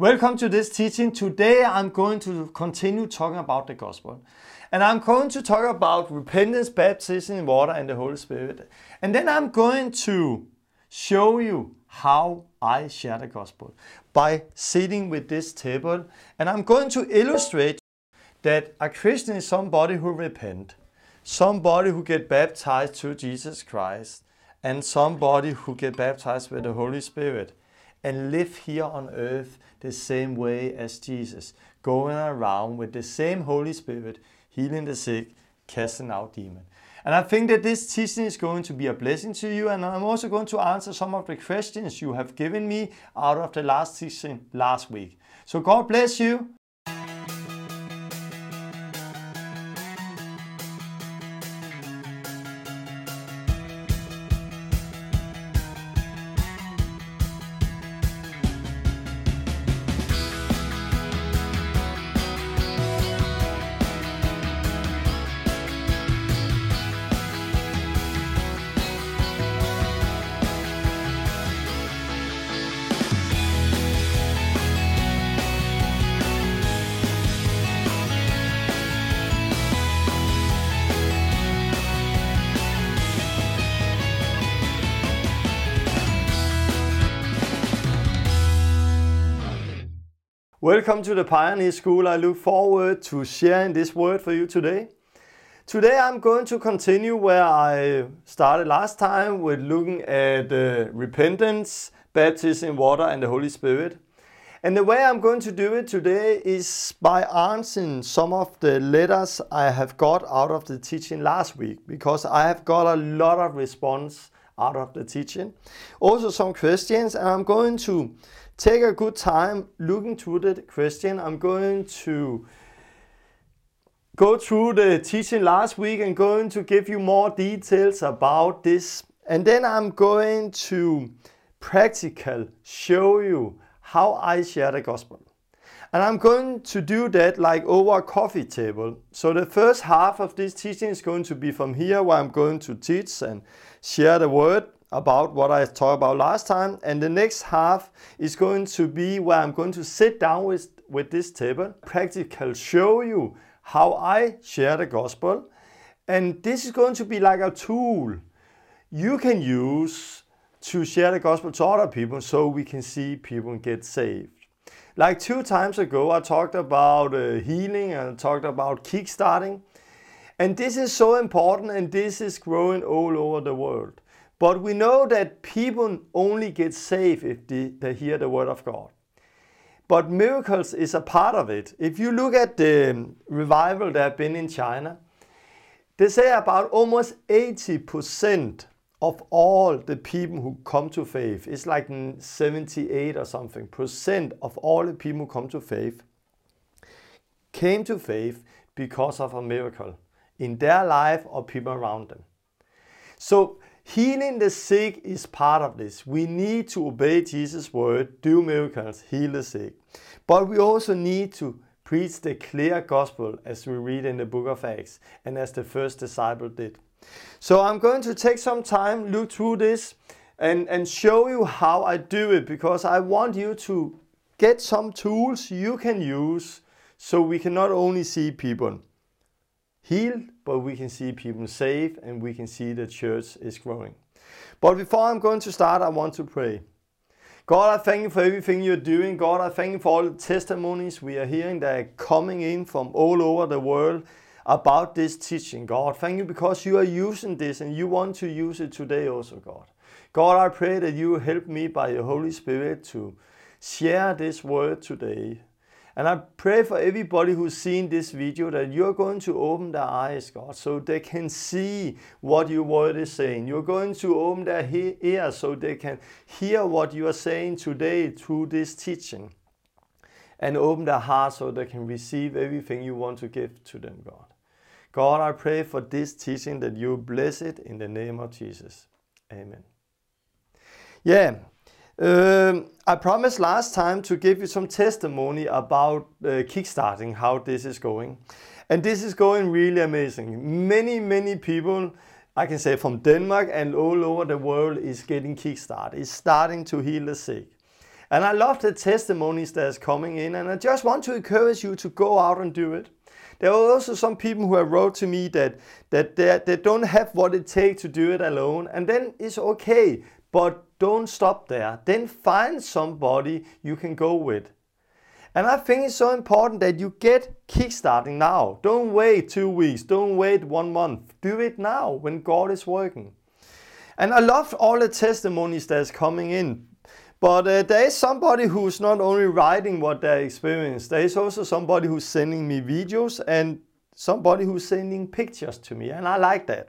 Welcome to this teaching. Today I'm going to continue talking about the gospel. And I'm going to talk about repentance, baptism in water, and the Holy Spirit. And then I'm going to show you how I share the gospel by sitting with this table. And I'm going to illustrate that a Christian is somebody who repent, somebody who get baptized to Jesus Christ, and somebody who get baptized with the Holy Spirit and live here on earth the same way as Jesus, going around with the same Holy Spirit, healing the sick, casting out demons. And I think that this teaching is going to be a blessing to you, and I'm also going to answer some of the questions you have given me out of the last teaching last week. So God bless you. Welcome to the Pioneer School. I look forward to sharing this word for you today. Today I'm going to continue where I started last time with looking at uh, repentance, baptism in water, and the Holy Spirit. And the way I'm going to do it today is by answering some of the letters I have got out of the teaching last week because I have got a lot of response out of the teaching. Also some questions and I'm going to take a good time looking through the question. I'm going to go through the teaching last week and going to give you more details about this. And then I'm going to practical show you how I share the gospel. And I'm going to do that like over a coffee table. So the first half of this teaching is going to be from here where I'm going to teach and share the word about what I talked about last time. And the next half is going to be where I'm going to sit down with, with this table, practical show you how I share the gospel. And this is going to be like a tool you can use to share the gospel to other people so we can see people get saved. Like two times ago, I talked about uh, healing and talked about kickstarting. And this is so important and this is growing all over the world. But we know that people only get saved if they, they hear the word of God. But miracles is a part of it. If you look at the um, revival that have been in China, they say about almost 80% of all the people who come to faith, it's like 78 or something percent of all the people who come to faith came to faith because of a miracle in their life or people around them. So Healing the sick is part of this. We need to obey Jesus' word, do miracles, heal the sick. But we also need to preach the clear gospel as we read in the book of Acts and as the first disciple did. So I'm going to take some time, look through this, and, and show you how I do it because I want you to get some tools you can use so we can not only see people healed, but we can see people saved and we can see the church is growing. But before I'm going to start, I want to pray. God, I thank you for everything you're doing. God, I thank you for all the testimonies we are hearing that are coming in from all over the world about this teaching. God, thank you because you are using this and you want to use it today also, God. God, I pray that you help me by your Holy Spirit to share this word today and I pray for everybody who's seen this video that you're going to open their eyes, God, so they can see what your word is saying. You're going to open their ears so they can hear what you are saying today through this teaching. And open their hearts so they can receive everything you want to give to them, God. God, I pray for this teaching that you bless it in the name of Jesus. Amen. Yeah, um, I promised last time to give you some testimony about uh, kickstarting, how this is going. And this is going really amazing. Many, many people, I can say from Denmark and all over the world is getting kickstart. is starting to heal the sick. And I love the testimonies that's coming in, and I just want to encourage you to go out and do it. There are also some people who have wrote to me that that they, they don't have what it takes to do it alone, and then it's okay. But don't stop there. Then find somebody you can go with. And I think it's so important that you get kickstarting now. Don't wait two weeks. Don't wait one month. Do it now when God is working. And I love all the testimonies that's coming in. But uh, there is somebody who's not only writing what they experienced, there is also somebody who's sending me videos and somebody who's sending pictures to me. And I like that.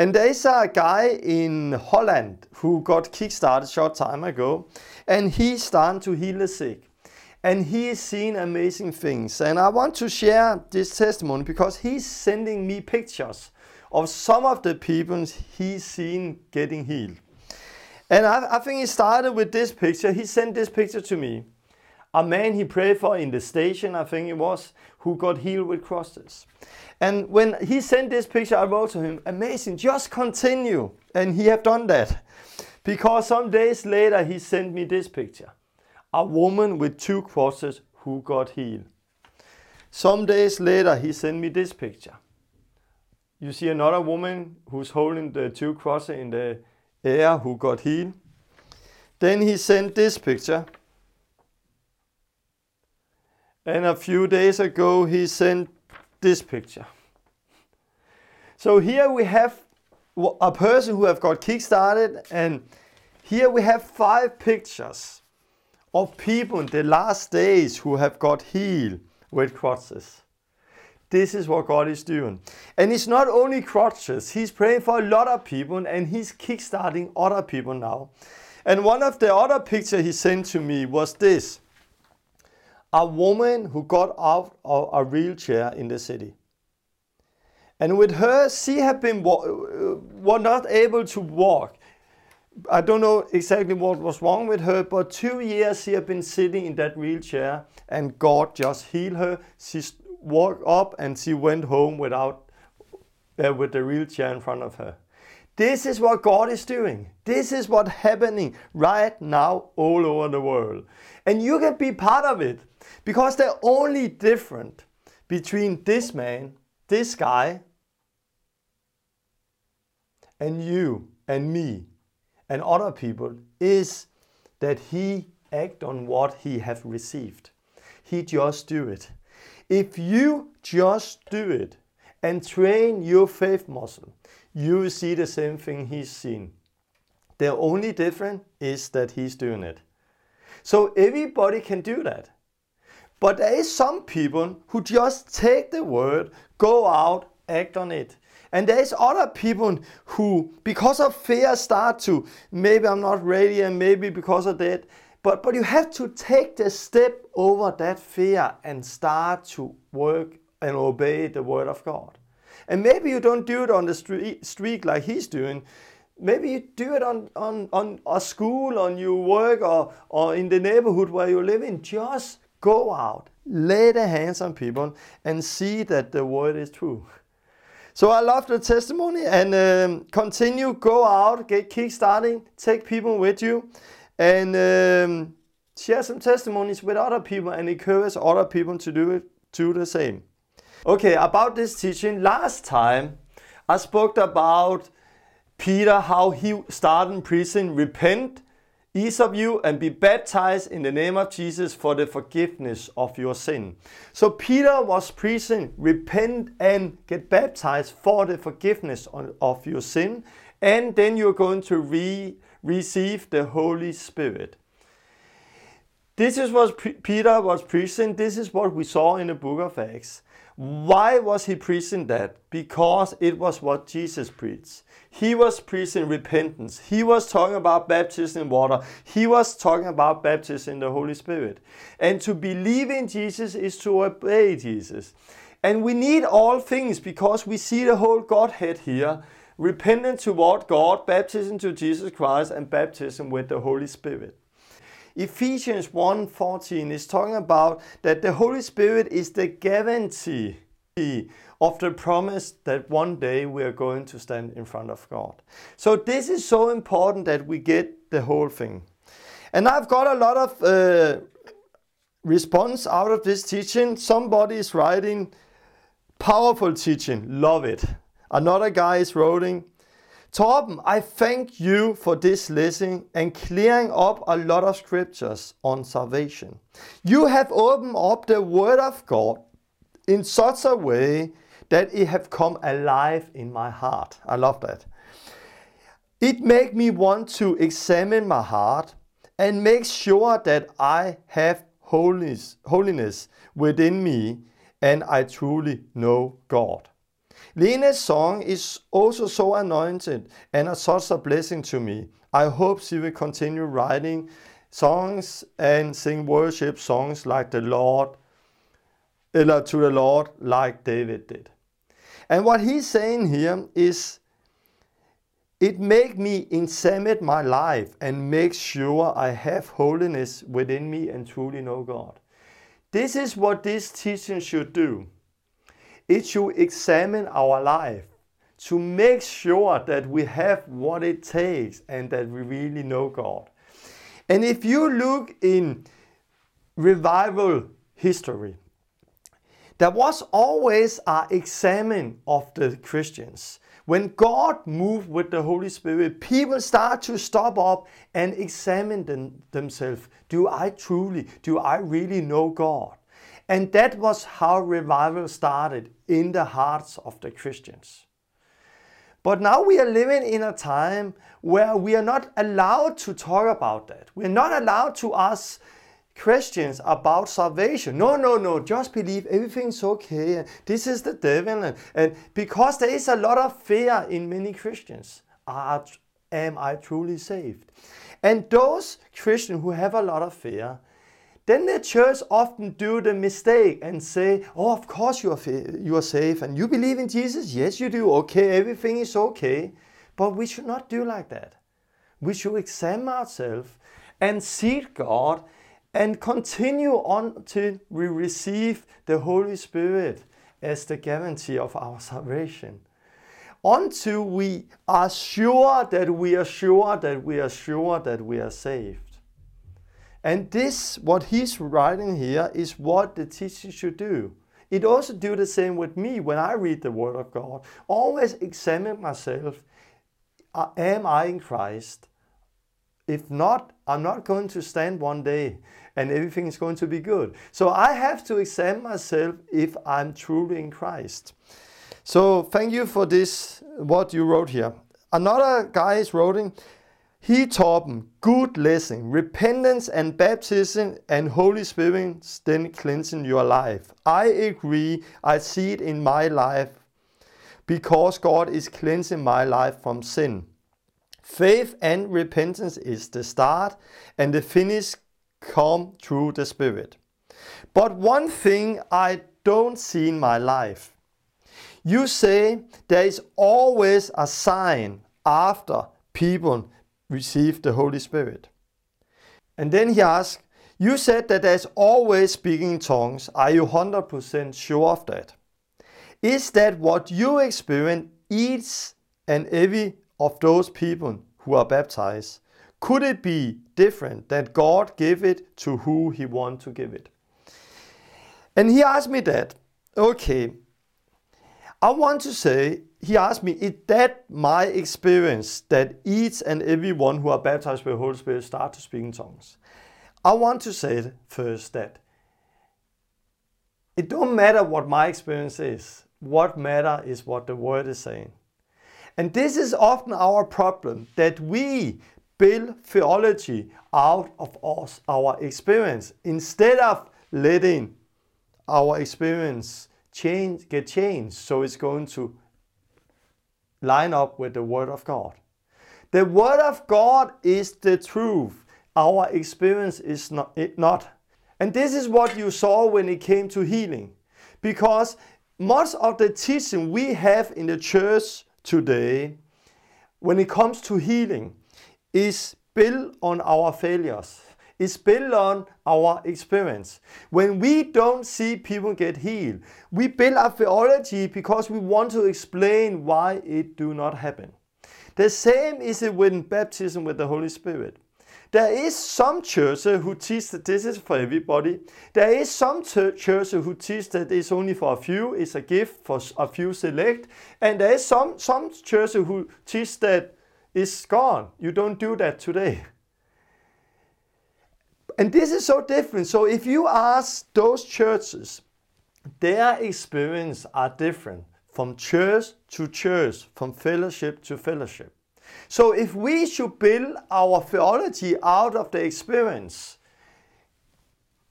And there's a guy in Holland who got kickstarted a short time ago, and he's starting to heal the sick. And he is seeing amazing things. And I want to share this testimony because he's sending me pictures of some of the people he's seen getting healed. And I, I think he started with this picture. He sent this picture to me. A man he prayed for in the station, I think it was, who got healed with crosses. And when he sent this picture, I wrote to him, amazing, just continue. And he have done that. Because some days later, he sent me this picture. A woman with two crosses who got healed. Some days later, he sent me this picture. You see another woman who's holding the two crosses in the air who got healed. Then he sent this picture. And a few days ago, he sent this picture. So here we have a person who have got kickstarted and here we have five pictures of people in the last days who have got healed with crutches. This is what God is doing. And it's not only crutches, He's praying for a lot of people and He's kickstarting other people now. And one of the other pictures He sent to me was this a woman who got out of a wheelchair in the city. And with her, she had been was not able to walk. I don't know exactly what was wrong with her, but two years she had been sitting in that wheelchair, and God just healed her. She walked up and she went home without uh, with the wheelchair in front of her. This is what God is doing. This is what's happening right now all over the world. And you can be part of it because the only different between this man, this guy, and you and me and other people is that he act on what he have received. He just do it. If you just do it and train your faith muscle, you will see the same thing he's seen. The only difference is that he's doing it. So everybody can do that. But there is some people who just take the word, go out, act on it. And there's other people who, because of fear, start to, maybe I'm not ready and maybe because of that, but, but you have to take the step over that fear and start to work and obey the word of God. And maybe you don't do it on the street, like he's doing. Maybe you do it on, on, on a school, on your work, or, or in the neighborhood where you live in. Just go out, lay the hands on people, and see that the word is true. So I love the testimony and um, continue, go out, get kick starting, take people with you and um, share some testimonies with other people and encourage other people to do it to the same. Okay, about this teaching, last time I spoke about Peter, how he started preaching, repent, each of you, and be baptized in the name of Jesus for the forgiveness of your sin. So Peter was preaching, repent and get baptized for the forgiveness of your sin, and then you're going to re receive the Holy Spirit. This is what Peter was preaching. This is what we saw in the book of Acts. Why was he preaching that? Because it was what Jesus preached. He was preaching repentance. He was talking about baptism in water. He was talking about baptism in the Holy Spirit. And to believe in Jesus is to obey Jesus. And we need all things because we see the whole Godhead here repentance toward God, baptism to Jesus Christ, and baptism with the Holy Spirit. Ephesians 1:14 is talking about that the Holy Spirit is the guarantee of the promise that one day we are going to stand in front of God. So this is so important that we get the whole thing. And I've got a lot of uh, response out of this teaching. Somebody is writing, powerful teaching, love it. Another guy is writing, Torben, I thank you for this lesson and clearing up a lot of scriptures on salvation. You have opened up the Word of God in such a way that it have come alive in my heart. I love that. It make me want to examine my heart and make sure that I have holiness, holiness within me and I truly know God. Lena's song is also so anointed and a such a blessing to me. I hope she will continue writing songs and sing worship songs like the Lord, eller to the Lord like David did. And what he's saying here is it make me examine my life and make sure I have holiness within me and truly know God. This is what this teaching should do. It should examine our life to make sure that we have what it takes and that we really know God. And if you look in revival history, there was always an examine of the Christians. When God moved with the Holy Spirit, people start to stop up and examine them, themselves. Do I truly, do I really know God? And that was how revival started in the hearts of the Christians. But now we are living in a time where we are not allowed to talk about that. We're not allowed to ask Christians about salvation. No, no, no, just believe everything's okay. This is the devil. And, and because there is a lot of fear in many Christians. Are, am I truly saved? And those Christians who have a lot of fear, then the church often do the mistake and say, oh, of course you are, you are safe and you believe in Jesus? Yes, you do. Okay, everything is okay. But we should not do like that. We should examine ourselves and seek God and continue on till we receive the Holy Spirit as the guarantee of our salvation. Until we are sure that we are sure that we are sure that we are saved. And this, what he's writing here, is what the teacher should do. It also do the same with me when I read the Word of God. Always examine myself. Uh, am I in Christ? If not, I'm not going to stand one day and everything is going to be good. So I have to examine myself if I'm truly in Christ. So thank you for this, what you wrote here. Another guy is writing, he taught them good lesson, repentance and baptism and Holy Spirit then cleansing your life. I agree, I see it in my life because God is cleansing my life from sin. Faith and repentance is the start and the finish come through the Spirit. But one thing I don't see in my life. You say there is always a sign after people receive the Holy Spirit. And then he asked, You said that there's always speaking in tongues. Are you 100% sure of that? Is that what you experience each and every of those people who are baptized? Could it be different that God give it to who he want to give it? And he asked me that. Okay. I want to say, he asked me, is that my experience that each and every one who are baptized by the Holy Spirit start to speak in tongues? I want to say first that it don't matter what my experience is. What matter is what the word is saying. And this is often our problem that we build theology out of us, our experience instead of letting our experience change get changed so it's going to line up with the word of God. The word of God is the truth. Our experience is not, not. And this is what you saw when it came to healing. Because much of the teaching we have in the church today, when it comes to healing, is built on our failures. It's built on our experience. When we don't see people get healed, we build a theology because we want to explain why it do not happen. The same is it with baptism with the Holy Spirit. There is some churches who teach that this is for everybody. There is some churches who teach that it's only for a few, it's a gift for a few select. And there is some, some churches who teach that it's gone. You don't do that today. And this is so different. So if you ask those churches, their experience are different from church to church, from fellowship to fellowship. So if we should build our theology out of the experience,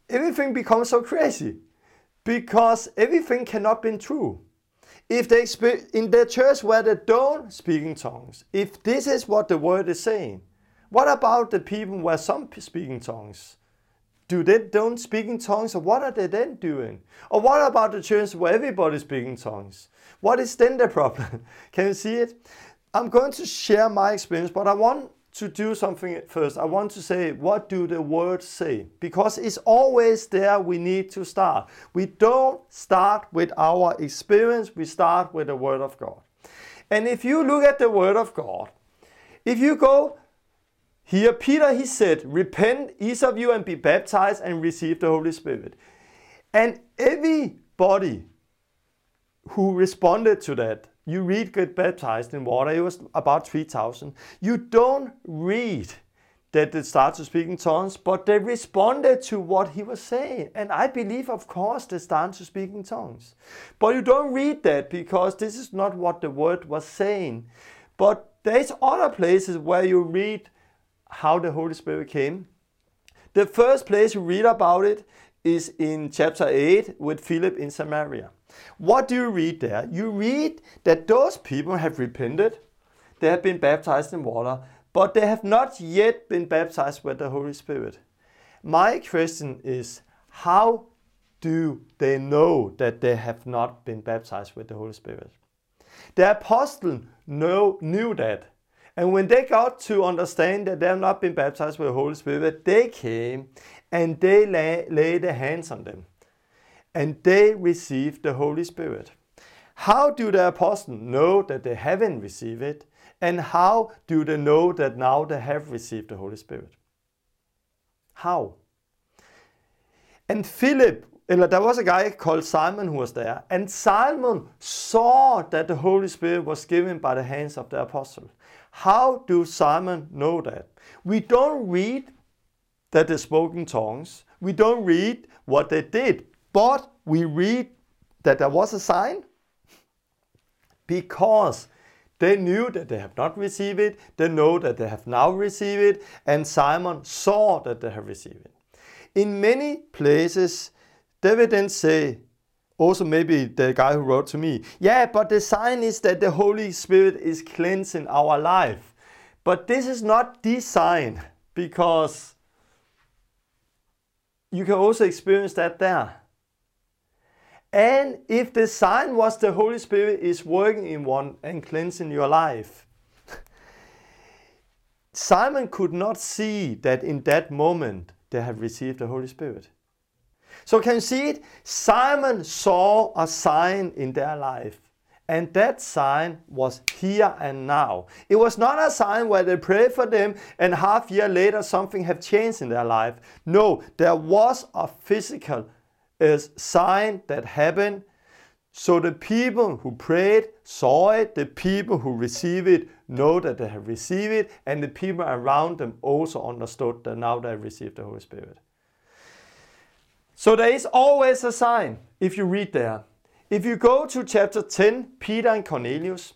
everything becomes so crazy because everything cannot be true. If they in the church where they don't speak in tongues, if this is what the word is saying, what about the people where some speak in tongues? Do they don't speak in tongues, or what are they then doing? Or what about the church where everybody speaks in tongues? What is then the problem? Can you see it? I'm going to share my experience, but I want to do something first. I want to say, what do the words say? Because it's always there we need to start. We don't start with our experience, we start with the Word of God. And if you look at the Word of God, if you go here, Peter, he said, Repent, each of you, and be baptized and receive the Holy Spirit. And everybody who responded to that you read get baptized in water. It was about 3,000. You don't read that they start to speak in tongues, but they responded to what he was saying. And I believe, of course, they start to speak in tongues. But you don't read that because this is not what the word was saying. But there's other places where you read how the Holy Spirit came. The first place you read about it is in chapter 8 with Philip in Samaria. What do you read there? You read that those people have repented, they have been baptized in water, but they have not yet been baptized with the Holy Spirit. My question is how do they know that they have not been baptized with the Holy Spirit? The apostle know, knew that. And when they got to understand that they have not been baptized with the Holy Spirit, they came and they lay, laid their hands on them and they received the Holy Spirit. How do the apostles know that they haven't received it? And how do they know that now they have received the Holy Spirit? How? And Philip, there was a guy called Simon who was there, and Simon saw that the Holy Spirit was given by the hands of the apostle. How do Simon know that? We don't read that they spoke in tongues. We don't read what they did, but we read that there was a sign because they knew that they have not received it, they know that they have now received it, and Simon saw that they have received it. In many places, they then say, also maybe the guy who wrote to me, yeah, but the sign is that the Holy Spirit is cleansing our life. But this is not the sign because you can also experience that there. And if the sign was the Holy Spirit is working in one and cleansing your life, Simon could not see that in that moment they have received the Holy Spirit. So can you see it? Simon saw a sign in their life. And that sign was here and now. It was not a sign where they prayed for them and half year later something have changed in their life. No, there was a physical is sign that happened. So the people who prayed saw it, the people who receive it know that they have received it, and the people around them also understood that now they have received the Holy Spirit. So there is always a sign if you read there. If you go to chapter 10, Peter and Cornelius,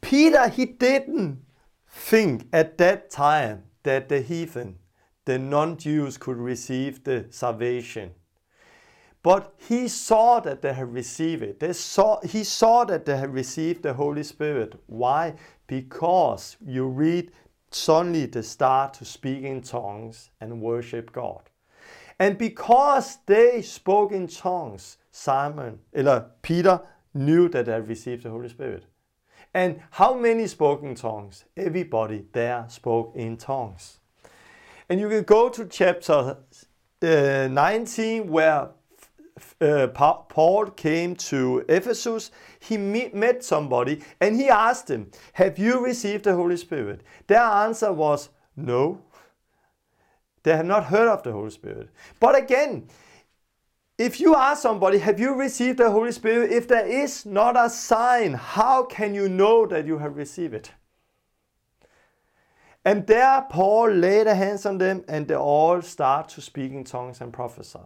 Peter, he didn't think at that time that the heathen, the non Jews, could receive the salvation but he saw that they had received it. They saw, he saw that they had received the Holy Spirit. Why? Because you read suddenly they start to speak in tongues and worship God. And because they spoke in tongues, Simon, eller Peter knew that they had received the Holy Spirit. And how many spoke in tongues? Everybody there spoke in tongues. And you can go to chapter uh, 19 where uh, Paul came to Ephesus, he met somebody and he asked them, Have you received the Holy Spirit? Their answer was, No. They have not heard of the Holy Spirit. But again, if you ask somebody, have you received the Holy Spirit? If there is not a sign, how can you know that you have received it? And there Paul laid hands on them and they all start to speak in tongues and prophesy.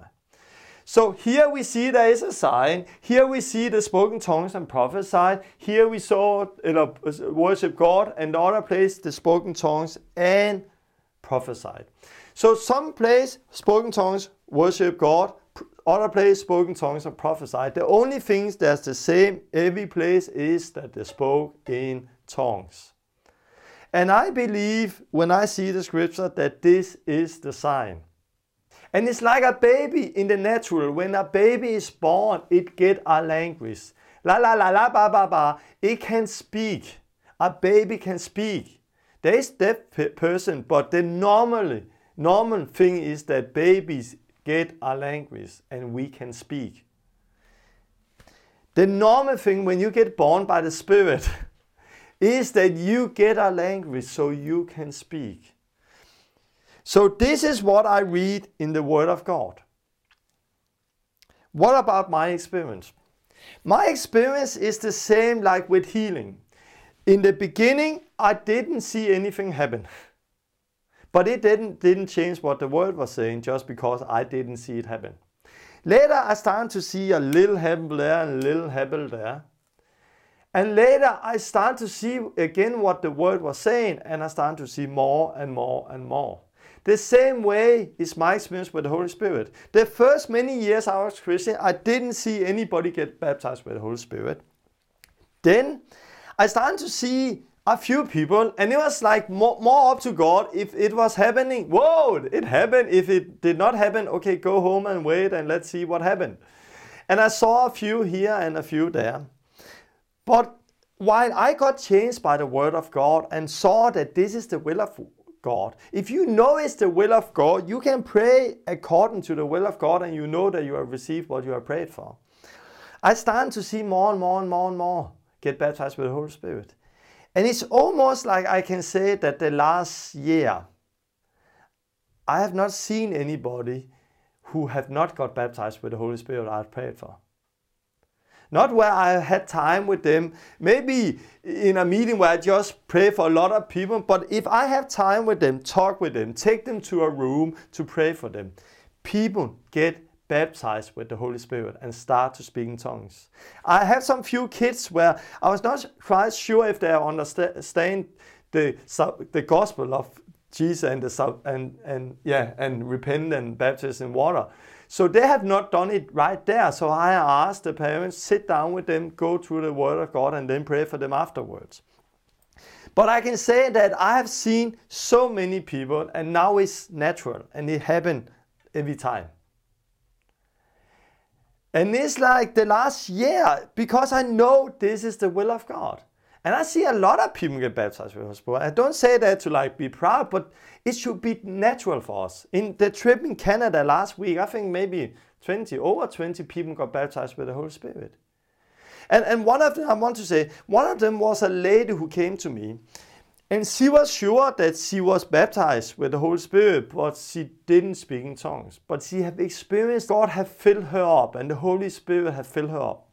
So here we see there is a sign. Here we see the spoken tongues and prophesied. Here we saw you know, worship God, and the other place the spoken tongues and prophesied. So some place spoken tongues worship God, other place spoken tongues and prophesied. The only things that's the same every place is that they spoke in tongues. And I believe when I see the scripture that this is the sign. And it's like a baby in the natural. When a baby is born, it get a language. La la la la ba ba ba. It can speak. A baby can speak. There is deaf person, but the normally normal thing is that babies get a language and we can speak. The normal thing when you get born by the Spirit is that you get a language so you can speak. So, this is what I read in the Word of God. What about my experience? My experience is the same like with healing. In the beginning, I didn't see anything happen. But it didn't, didn't change what the word was saying just because I didn't see it happen. Later, I started to see a little happen there and a little happen there. And later, I started to see again what the word was saying, and I started to see more and more and more. The same way is my experience with the Holy Spirit. The first many years I was Christian, I didn't see anybody get baptized with the Holy Spirit. Then I started to see a few people, and it was like more, more up to God if it was happening. Whoa, it happened. If it did not happen, okay, go home and wait and let's see what happened. And I saw a few here and a few there. But while I got changed by the word of God and saw that this is the will of God, if you know it's the will of God, you can pray according to the will of God and you know that you have received what you have prayed for. I started to see more and more and more and more get baptized with the Holy Spirit. And it's almost like I can say that the last year, I have not seen anybody who have not got baptized with the Holy Spirit I've prayed for. Not where I had time with them, maybe in a meeting where I just pray for a lot of people, but if I have time with them, talk with them, take them to a room to pray for them, people get baptized with the Holy Spirit and start to speak in tongues. I have some few kids where I was not quite sure if they understand the, the gospel of Jesus and the and and yeah and repent and baptism in water. So they have not done it right there. So I asked the parents sit down with them, go through the Word of God, and then pray for them afterwards. But I can say that I have seen so many people, and now it's natural, and it happens every time. And it's like the last year because I know this is the will of God. And I see a lot of people get baptized with the Holy Spirit. I don't say that to like be proud, but it should be natural for us. In the trip in Canada last week, I think maybe 20, over 20 people got baptized with the Holy Spirit. And, and one of them, I want to say, one of them was a lady who came to me and she was sure that she was baptized with the Holy Spirit, but she didn't speak in tongues. But she had experienced God had filled her up, and the Holy Spirit had filled her up.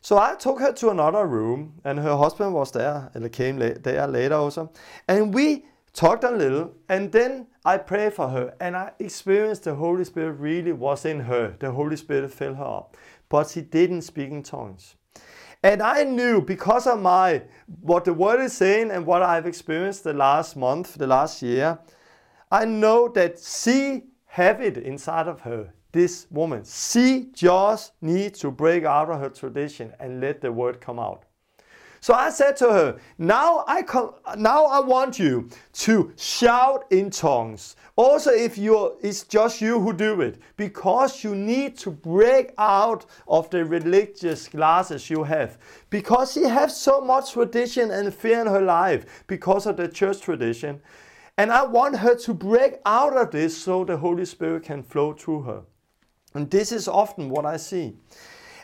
So I took her to another room, and her husband was there, and came there later also. And we talked a little, and then I prayed for her, and I experienced the Holy Spirit really was in her. The Holy Spirit filled her up, but she didn't speak in tongues. And I knew because of my what the word is saying and what I've experienced the last month, the last year, I know that she have it inside of her. This woman, she just needs to break out of her tradition and let the word come out. So I said to her, now I come, now I want you to shout in tongues. Also, if you it's just you who do it, because you need to break out of the religious glasses you have. Because she has so much tradition and fear in her life because of the church tradition. And I want her to break out of this so the Holy Spirit can flow through her. And this is often what I see.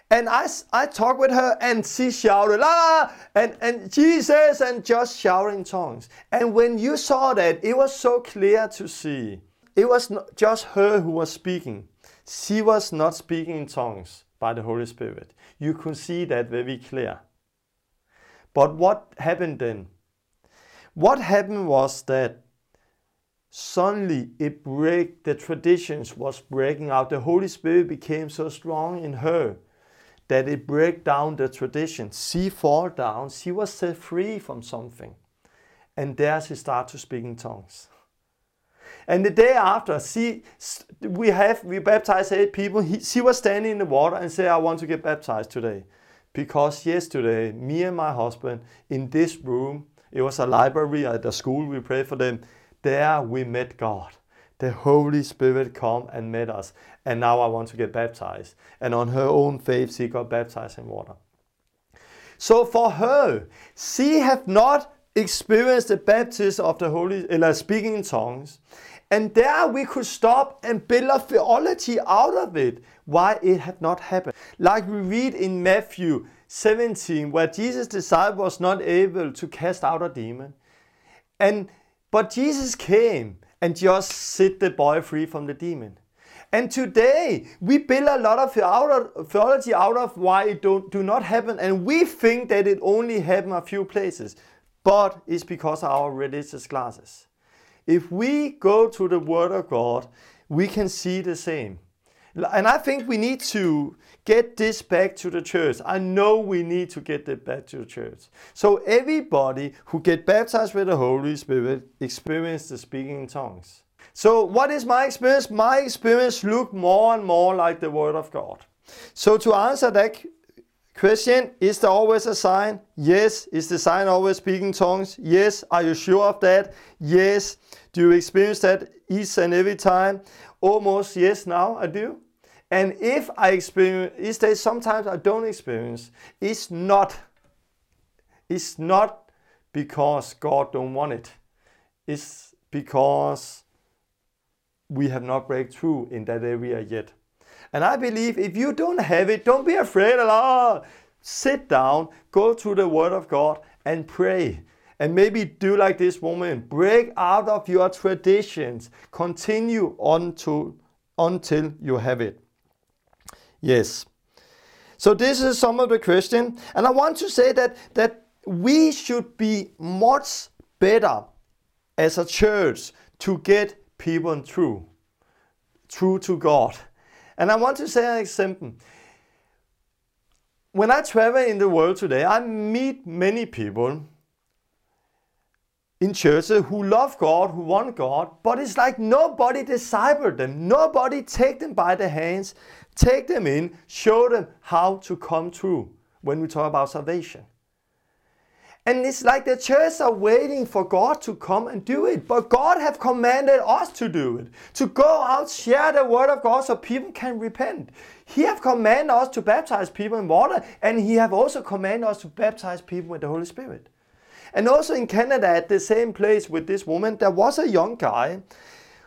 And I, I talked with her and she shouted, la, and, and Jesus, and just shouting in tongues. And when you saw that, it was so clear to see. It was not just her who was speaking. She was not speaking in tongues by the Holy Spirit. You could see that very clear. But what happened then? What happened was that suddenly it break the traditions was breaking out. The Holy Spirit became so strong in her that it break down the traditions. She fall down. She was set free from something. And there she start to speak in tongues. And the day after, she, we have we baptized eight people. He, she was standing in the water and said, "I want to get baptized today," because yesterday, me and my husband in this room, it was a library at the school. We prayed for them. There we met God. The Holy Spirit come and met us, and now I want to get baptized. And on her own faith, she got baptized in water. So for her, she have not experienced the baptism of the Holy, like speaking in tongues. And there we could stop and build a theology out of it, why it had not happened. Like we read in Matthew 17, where Jesus' disciple was not able to cast out a demon. And but Jesus came and just set the boy free from the demon. And today we build a lot of theology out of why it don't, do not happen, and we think that it only happen a few places, but it's because of our religious glasses. If we go to the Word of God, we can see the same. And I think we need to get this back to the church. I know we need to get it back to the church. So everybody who get baptized with the Holy Spirit experience the speaking in tongues. So what is my experience? My experience look more and more like the Word of God. So to answer that question, is there always a sign? Yes. Is the sign always speaking tongues? Yes. Are you sure of that? Yes. Do you experience that each and every time? Almost yes, now I do. And if I experience, is there sometimes I don't experience, it's not, it's not because God don't want it. It's because we have not break through in that area yet. And I believe if you don't have it, don't be afraid at all. Sit down, go to the Word of God and pray. And maybe do like this woman, break out of your traditions, continue on to, until you have it. Yes. So this is some of the question, and I want to say that that we should be much better as a church to get people through, through to God. And I want to say an example. When I travel in the world today, I meet many people in churches who love God, who want God, but it's like nobody disciple them. Nobody take them by the hands, take them in, show them how to come through when we talk about salvation. And it's like the church are waiting for God to come and do it. But God have commanded us to do it. To go out, share the word of God so people can repent. He have commanded us to baptize people in water. And He have also commanded us to baptize people with the Holy Spirit. And also in Canada, at the same place with this woman, there was a young guy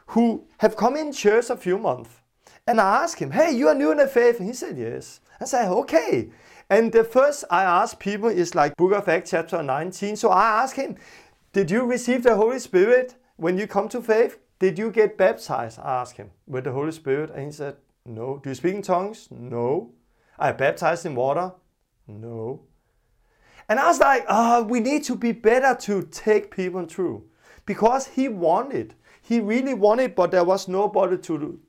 who have come in church a few months. And I asked him, hey, you are new in the faith? And he said, yes. I said, okay. And the first I ask people is like Book of Acts chapter 19. So I ask him, did you receive the Holy Spirit when you come to faith? Did you get baptized? I asked him with the Holy Spirit. And he said, no. Do you speak in tongues? No. I baptized in water? No. And I was like, oh, we need to be better to take people through. Because he wanted. He really wanted, but there was nobody to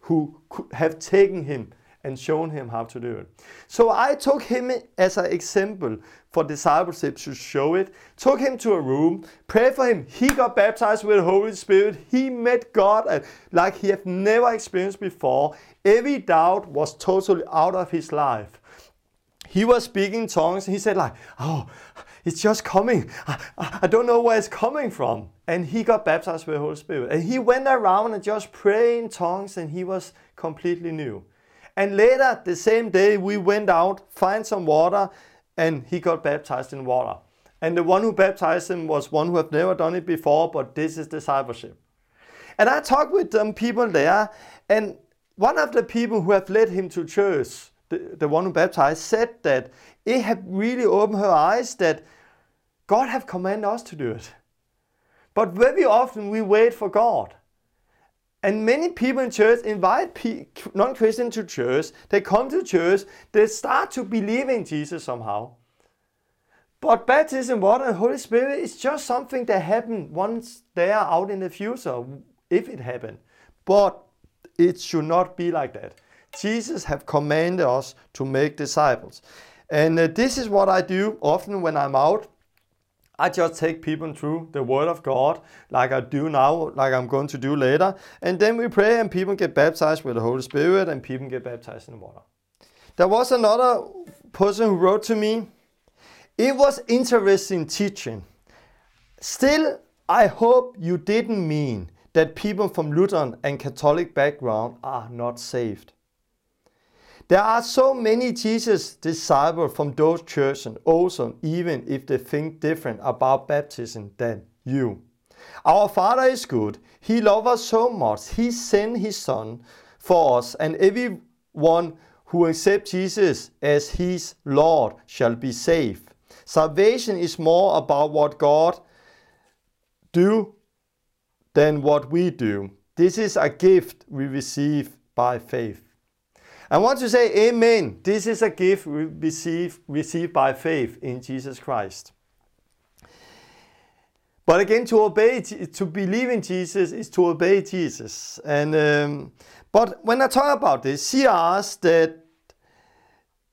who could have taken him and shown him how to do it. So I took him as an example for discipleship to show it. Took him to a room, prayed for him. He got baptized with the Holy Spirit. He met God like he had never experienced before. Every doubt was totally out of his life he was speaking tongues he said like, oh, it's just coming. I, I don't know where it's coming from. And he got baptized with the Holy Spirit. And he went around and just praying tongues and he was completely new. And later, the same day, we went out, find some water, and he got baptized in water. And the one who baptized him was one who had never done it before, but this is discipleship. And I talked with some people there, and one of the people who have led him to church the, one who baptized, said that it had really opened her eyes that God have commanded us to do it. But very often we wait for God. And many people in church invite non-Christians to church. They come to church. They start to believe in Jesus somehow. But baptism, water, and Holy Spirit is just something that happen once they are out in the future, if it happened. But it should not be like that. Jesus have commanded us to make disciples. And uh, this is what I do often when I'm out. I just take people through the Word of God, like I do now, like I'm going to do later. And then we pray, and people get baptized with the Holy Spirit, and people get baptized in water. There was another person who wrote to me. It was interesting teaching. Still, I hope you didn't mean that people from Lutheran and Catholic background are not saved. There are so many Jesus disciples from those churches also, even if they think different about baptism than you. Our Father is good. He loves us so much. He sent His Son for us, and everyone who accepts Jesus as His Lord shall be saved. Salvation is more about what God do than what we do. This is a gift we receive by faith. I want to say amen. This is a gift we receive, receive by faith in Jesus Christ. But again, to obey, to believe in Jesus is to obey Jesus. And um, but when I talk about this, see asked that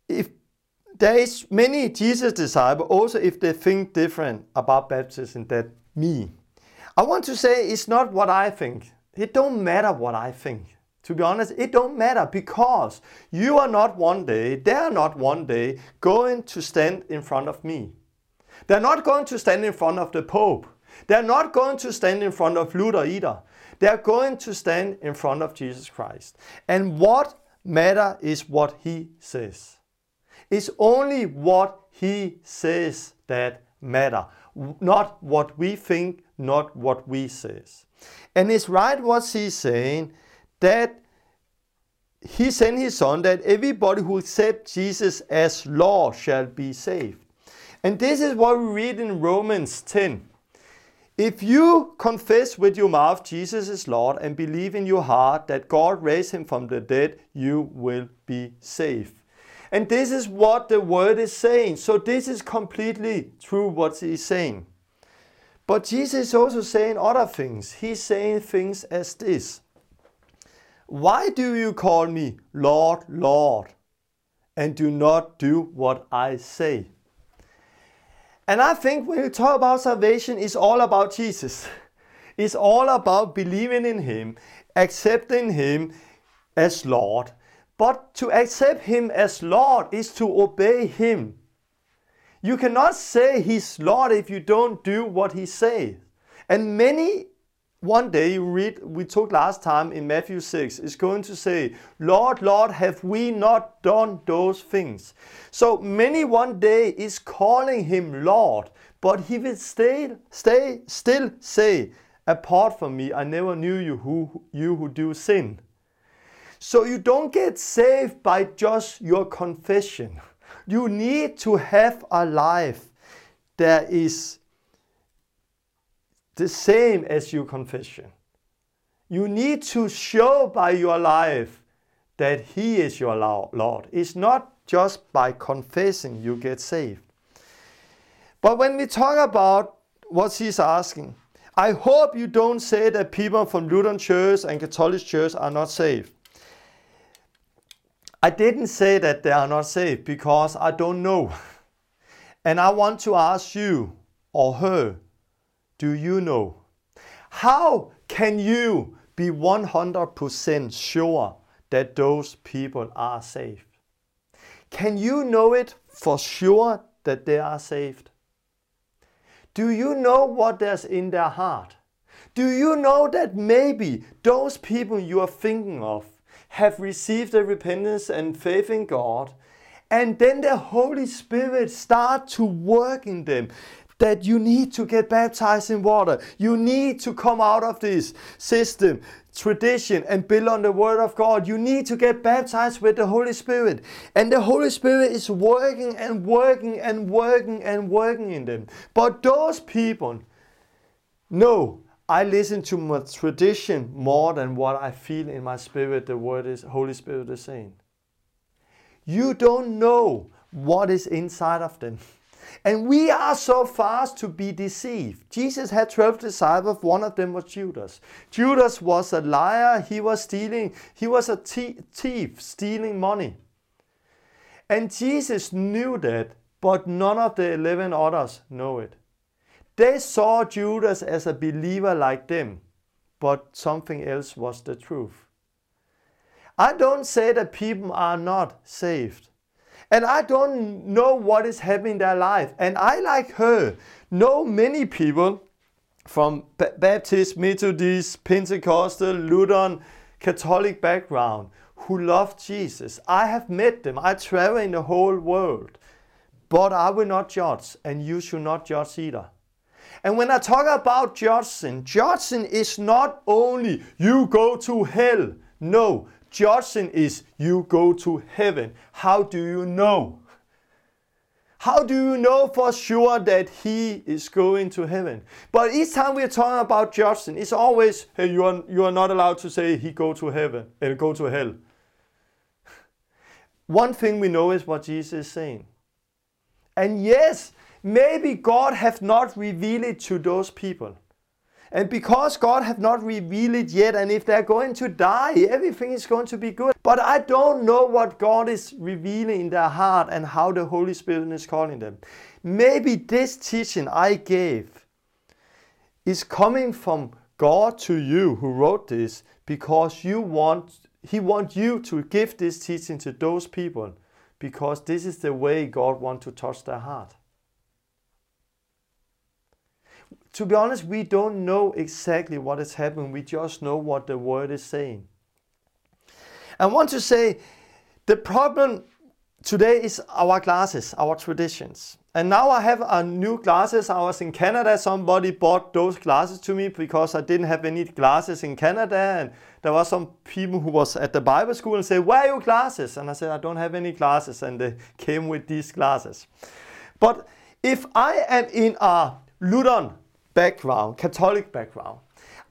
if there is many Jesus disciples, also if they think different about baptism than me, I want to say it's not what I think. It don't matter what I think. To be honest, it don't matter because you are not one day, they are not one day going to stand in front of me. They're not going to stand in front of the Pope. They're not going to stand in front of Luther either. They're going to stand in front of Jesus Christ. And what matter is what he says. It's only what he says that matter, not what we think, not what we says. And it's right what he's saying that he sent his son that everybody who accepts Jesus as Lord shall be saved. And this is what we read in Romans 10. If you confess with your mouth Jesus is Lord and believe in your heart that God raised him from the dead, you will be saved. And this is what the word is saying. So this is completely true what he's saying. But Jesus is also saying other things. He's saying things as this. Why do you call me Lord, Lord, and do not do what I say? And I think when we talk about salvation, it's all about Jesus. It's all about believing in Him, accepting Him as Lord. But to accept Him as Lord is to obey Him. You cannot say He's Lord if you don't do what He says. And many one day you read, we took last time in Matthew 6, is going to say, Lord, Lord, have we not done those things? So many one day is calling him Lord, but he will stay, stay, still say, apart from me, I never knew you who, you who do sin. So you don't get saved by just your confession. You need to have a life that is the same as your confession. You need to show by your life that He is your Lord. It's not just by confessing you get saved. But when we talk about what He's asking, I hope you don't say that people from Lutheran Church and Catholic Church are not saved. I didn't say that they are not saved because I don't know. And I want to ask you or her do you know? How can you be 100% sure that those people are saved? Can you know it for sure that they are saved? Do you know what there's in their heart? Do you know that maybe those people you are thinking of have received the repentance and faith in God, and then the Holy Spirit start to work in them, that you need to get baptized in water. You need to come out of this system, tradition, and build on the Word of God. You need to get baptized with the Holy Spirit. And the Holy Spirit is working and working and working and working in them. But those people, no, I listen to my tradition more than what I feel in my spirit the word is Holy Spirit is saying. You don't know what is inside of them. And we are so fast to be deceived. Jesus had 12 disciples, one of them was Judas. Judas was a liar, he was stealing, he was a thief, stealing money. And Jesus knew that, but none of the 11 others know it. They saw Judas as a believer like them, but something else was the truth. I don't say that people are not saved. And I don't know what is happening in their life. And I, like her, know many people from Baptist, Methodist, Pentecostal, Lutheran, Catholic background who love Jesus. I have met them. I travel in the whole world. But I will not judge, and you should not judge either. And when I talk about judging, judging is not only you go to hell. No, judging is you go to heaven. How do you know? How do you know for sure that he is going to heaven? But each time we're talking about judging, it's always, hey, you are, you are not allowed to say he go to heaven and go to hell. One thing we know is what Jesus is saying. And yes, maybe God have not revealed it to those people. And because God have not revealed it yet, and if they're going to die, everything is going to be good. But I don't know what God is revealing in their heart and how the Holy Spirit is calling them. Maybe this teaching I gave is coming from God to you who wrote this because you want he wants you to give this teaching to those people because this is the way God wants to touch their heart to be honest, we don't know exactly what is happening. We just know what the word is saying. I want to say the problem today is our glasses, our traditions. And now I have a new glasses. I was in Canada. Somebody bought those glasses to me because I didn't have any glasses in Canada. And there were some people who was at the Bible school and said, where are your glasses? And I said, I don't have any glasses. And they came with these glasses. But if I am in a Lutheran background, Catholic background,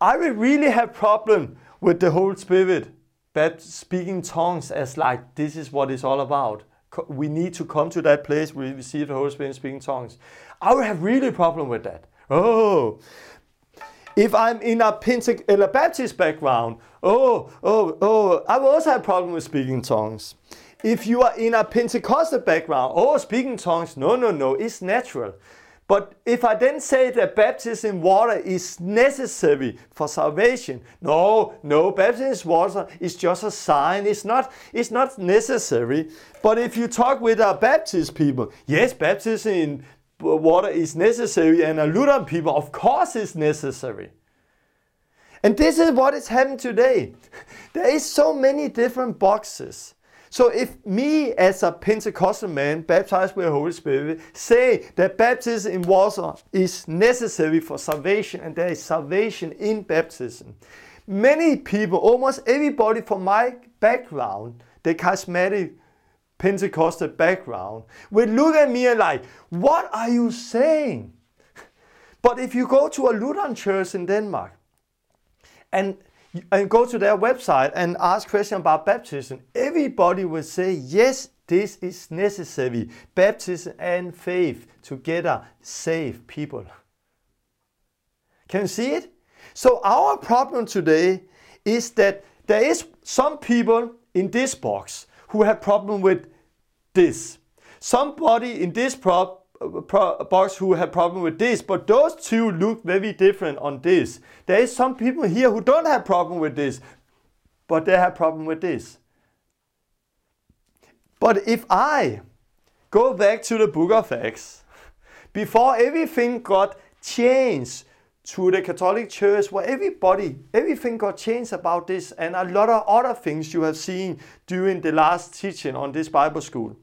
I will really have problem with the Holy Spirit, but speaking tongues as like this is what it's all about. We need to come to that place where we receive the Holy Spirit speaking tongues. I will have really problem with that. Oh, if I'm in a, Pentec- in a Baptist background, oh, oh, oh, I will also have problem with speaking tongues. If you are in a Pentecostal background, oh, speaking tongues, no, no, no, it's natural. But if I then say that baptism in water is necessary for salvation, no, no, baptism in water is just a sign. It's not, it's not necessary. But if you talk with our Baptist people, yes, baptism in water is necessary, and a Lutheran people, of course, is necessary. And this is what is happening today. There is so many different boxes. So if me as a Pentecostal man baptized with the Holy Spirit say that baptism in water uh, is necessary for salvation and there is salvation in baptism, many people, almost everybody from my background, the charismatic Pentecostal background, will look at me and like, what are you saying? But if you go to a Lutheran church in Denmark and and go to their website and ask questions about baptism, everybody will say, yes, this is necessary. Baptism and faith together save people. Can you see it? So our problem today is that there is some people in this box who have problem with this. Somebody in this prop box who have problem with this, but those two look very different on this. There is some people here who don't have problem with this, but they have problem with this. But if I go back to the book of Acts, before everything got changed to the Catholic Church, where everybody, everything got changed about this, and a lot of other things you have seen during the last teaching on this Bible school.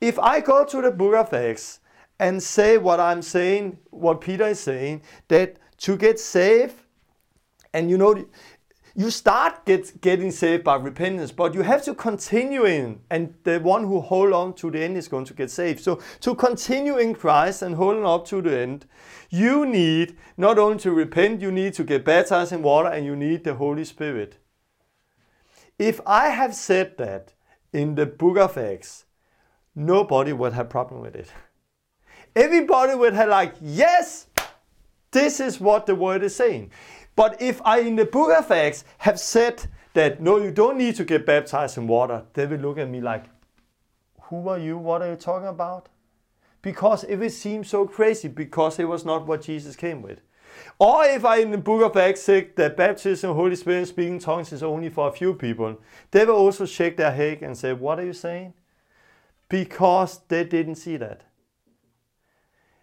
If I go to the book of Acts and say what I'm saying, what Peter is saying, that to get saved, and you know, you start get, getting saved by repentance, but you have to continue in, and the one who hold on to the end is going to get saved. So to continue in Christ and holding up to the end, you need not only to repent, you need to get baptized in water, and you need the Holy Spirit. If I have said that in the book of Acts, nobody would have problem with it. Everybody would have like, yes, this is what the word is saying. But if I in the book of Acts have said that no, you don't need to get baptized in water, they will look at me like, who are you? What are you talking about? Because if it seems so crazy, because it was not what Jesus came with. Or if I in the book of Acts said that baptism, Holy Spirit, speaking tongues is only for a few people, they will also shake their head and say, What are you saying? Because they didn't see that.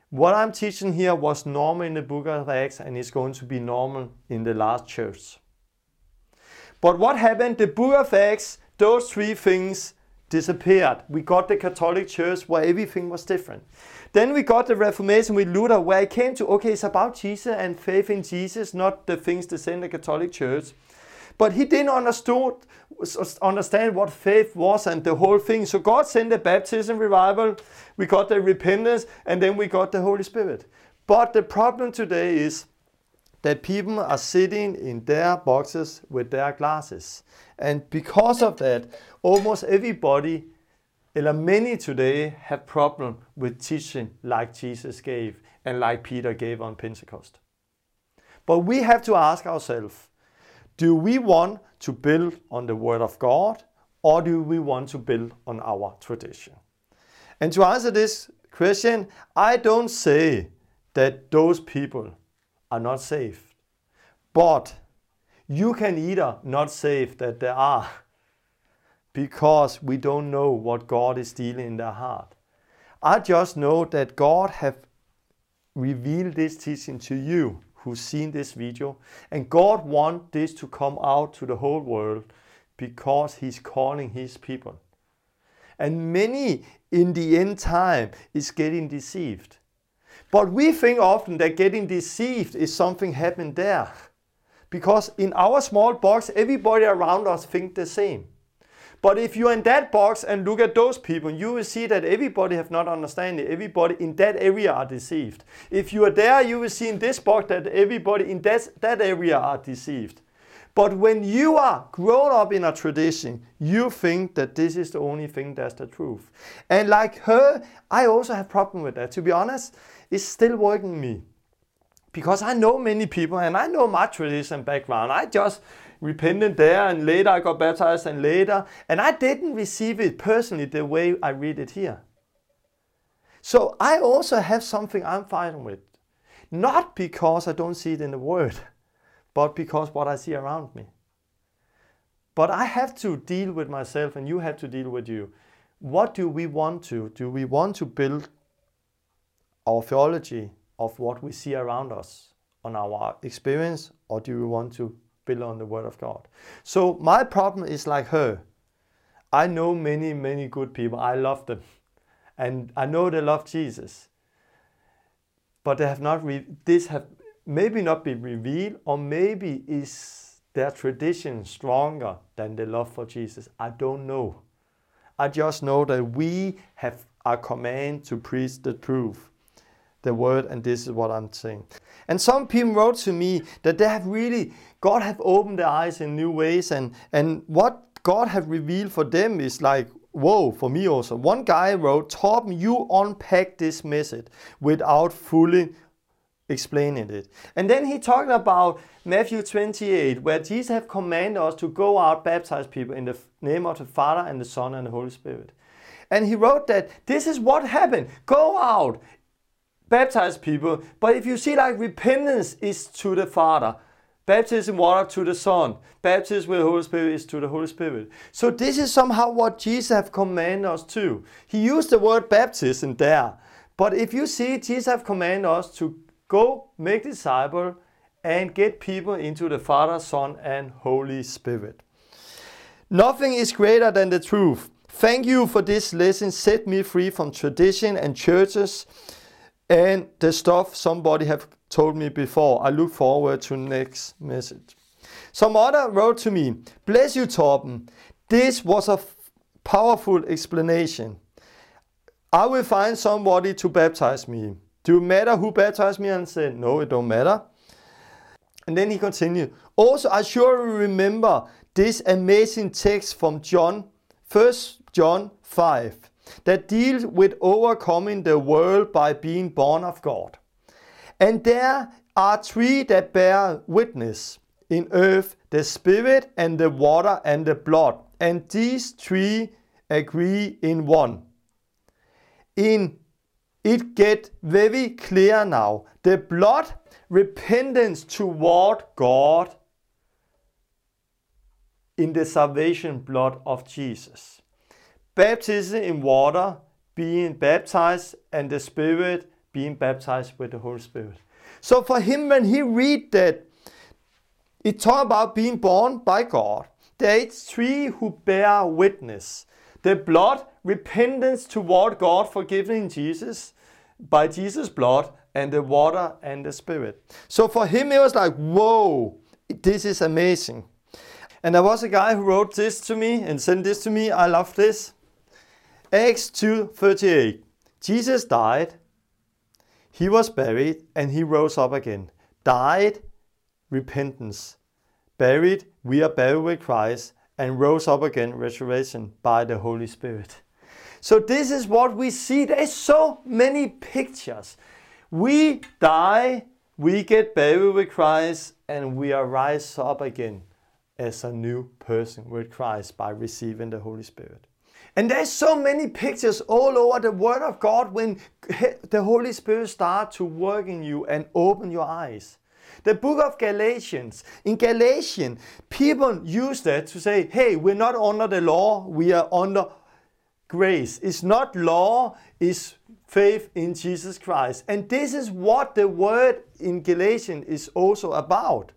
What I'm teaching here was normal in the book of Acts and is going to be normal in the last church. But what happened? The book of Acts, those three things disappeared. We got the Catholic Church where everything was different. Then we got the Reformation with Luther where it came to, okay, it's about Jesus and faith in Jesus, not the things that send the Catholic Church. But he didn't understood, understand what faith was and the whole thing. So God sent the baptism revival, we got the repentance, and then we got the Holy Spirit. But the problem today is that people are sitting in their boxes with their glasses. And because of that, almost everybody, or many today, have problem with teaching like Jesus gave and like Peter gave on Pentecost. But we have to ask ourselves, do we want to build on the Word of God or do we want to build on our tradition? And to answer this question, I don't say that those people are not saved, but you can either not save that they are because we don't know what God is dealing in their heart. I just know that God have revealed this teaching to you who's seen this video. And God wants this to come out to the whole world because He's calling His people. And many in the end time is getting deceived. But we think often that getting deceived is something happened there. Because in our small box, everybody around us think the same. But if you're in that box and look at those people, you will see that everybody have not understanding. Everybody in that area are deceived. If you are there, you will see in this box that everybody in that, that area are deceived. But when you are grown up in a tradition, you think that this is the only thing that's the truth. And like her, I also have problem with that. To be honest, it's still working me. Because I know many people and I know my tradition background. I just repented there and later I got baptized and later. And I didn't receive it personally the way I read it here. So I also have something I'm fighting with. Not because I don't see it in the Word, but because what I see around me. But I have to deal with myself and you have to deal with you. What do we want to? Do we want to build our theology of what we see around us on our experience or do we want to build on the Word of God. So my problem is like her. I know many, many good people. I love them. And I know they love Jesus. But they have not, re- this have maybe not been revealed, or maybe is their tradition stronger than the love for Jesus. I don't know. I just know that we have a command to preach the truth the word and this is what I'm saying. And some people wrote to me that they have really, God have opened their eyes in new ways and, and what God have revealed for them is like, whoa, for me also. One guy wrote, Torben, you unpack this message without fully explaining it. And then he talked about Matthew 28, where Jesus have commanded us to go out, baptize people in the name of the Father and the Son and the Holy Spirit. And he wrote that this is what happened. Go out, baptize people. But if you see like repentance is to the Father, baptism water to the Son, baptism with the Holy Spirit is to the Holy Spirit. So this is somehow what Jesus have commanded us to. He used the word baptism there. But if you see Jesus have commanded us to go make disciple and get people into the Father, Son, and Holy Spirit. Nothing is greater than the truth. Thank you for this lesson. Set me free from tradition and churches and the stuff somebody have told me before. I look forward to next message. Some other wrote to me, bless you Torben. This was a powerful explanation. I will find somebody to baptize me. Do it matter who baptized me? And I said, no, it don't matter. And then he continued. Also, I sure remember this amazing text from John, 1 John 5, that deals with overcoming the world by being born of God. And there are three that bear witness in earth the spirit and the water and the blood. And these three agree in one. In it get very clear now. The blood repentance toward God in the salvation blood of Jesus. Baptism in water, being baptized, and the Spirit being baptized with the Holy Spirit. So for him, when he read that, it talk about being born by God. There is three who bear witness. The blood, repentance toward God, forgiven Jesus by Jesus' blood, and the water and the spirit. So for him, it was like, whoa, this is amazing. And there was a guy who wrote this to me and sent this to me. I love this. Acts 2:38. Jesus died, he was buried, and he rose up again. Died, repentance. Buried, we are buried with Christ, and rose up again, resurrection by the Holy Spirit. So this is what we see. There's so many pictures. We die, we get buried with Christ, and we are rise up again as a new person with Christ by receiving the Holy Spirit. And there's so many pictures all over the Word of God when the Holy Spirit starts to work in you and open your eyes. The book of Galatians, in Galatians, people use that to say, hey, we're not under the law, we are under grace. It's not law, it's faith in Jesus Christ. And this is what the word in Galatians is also about.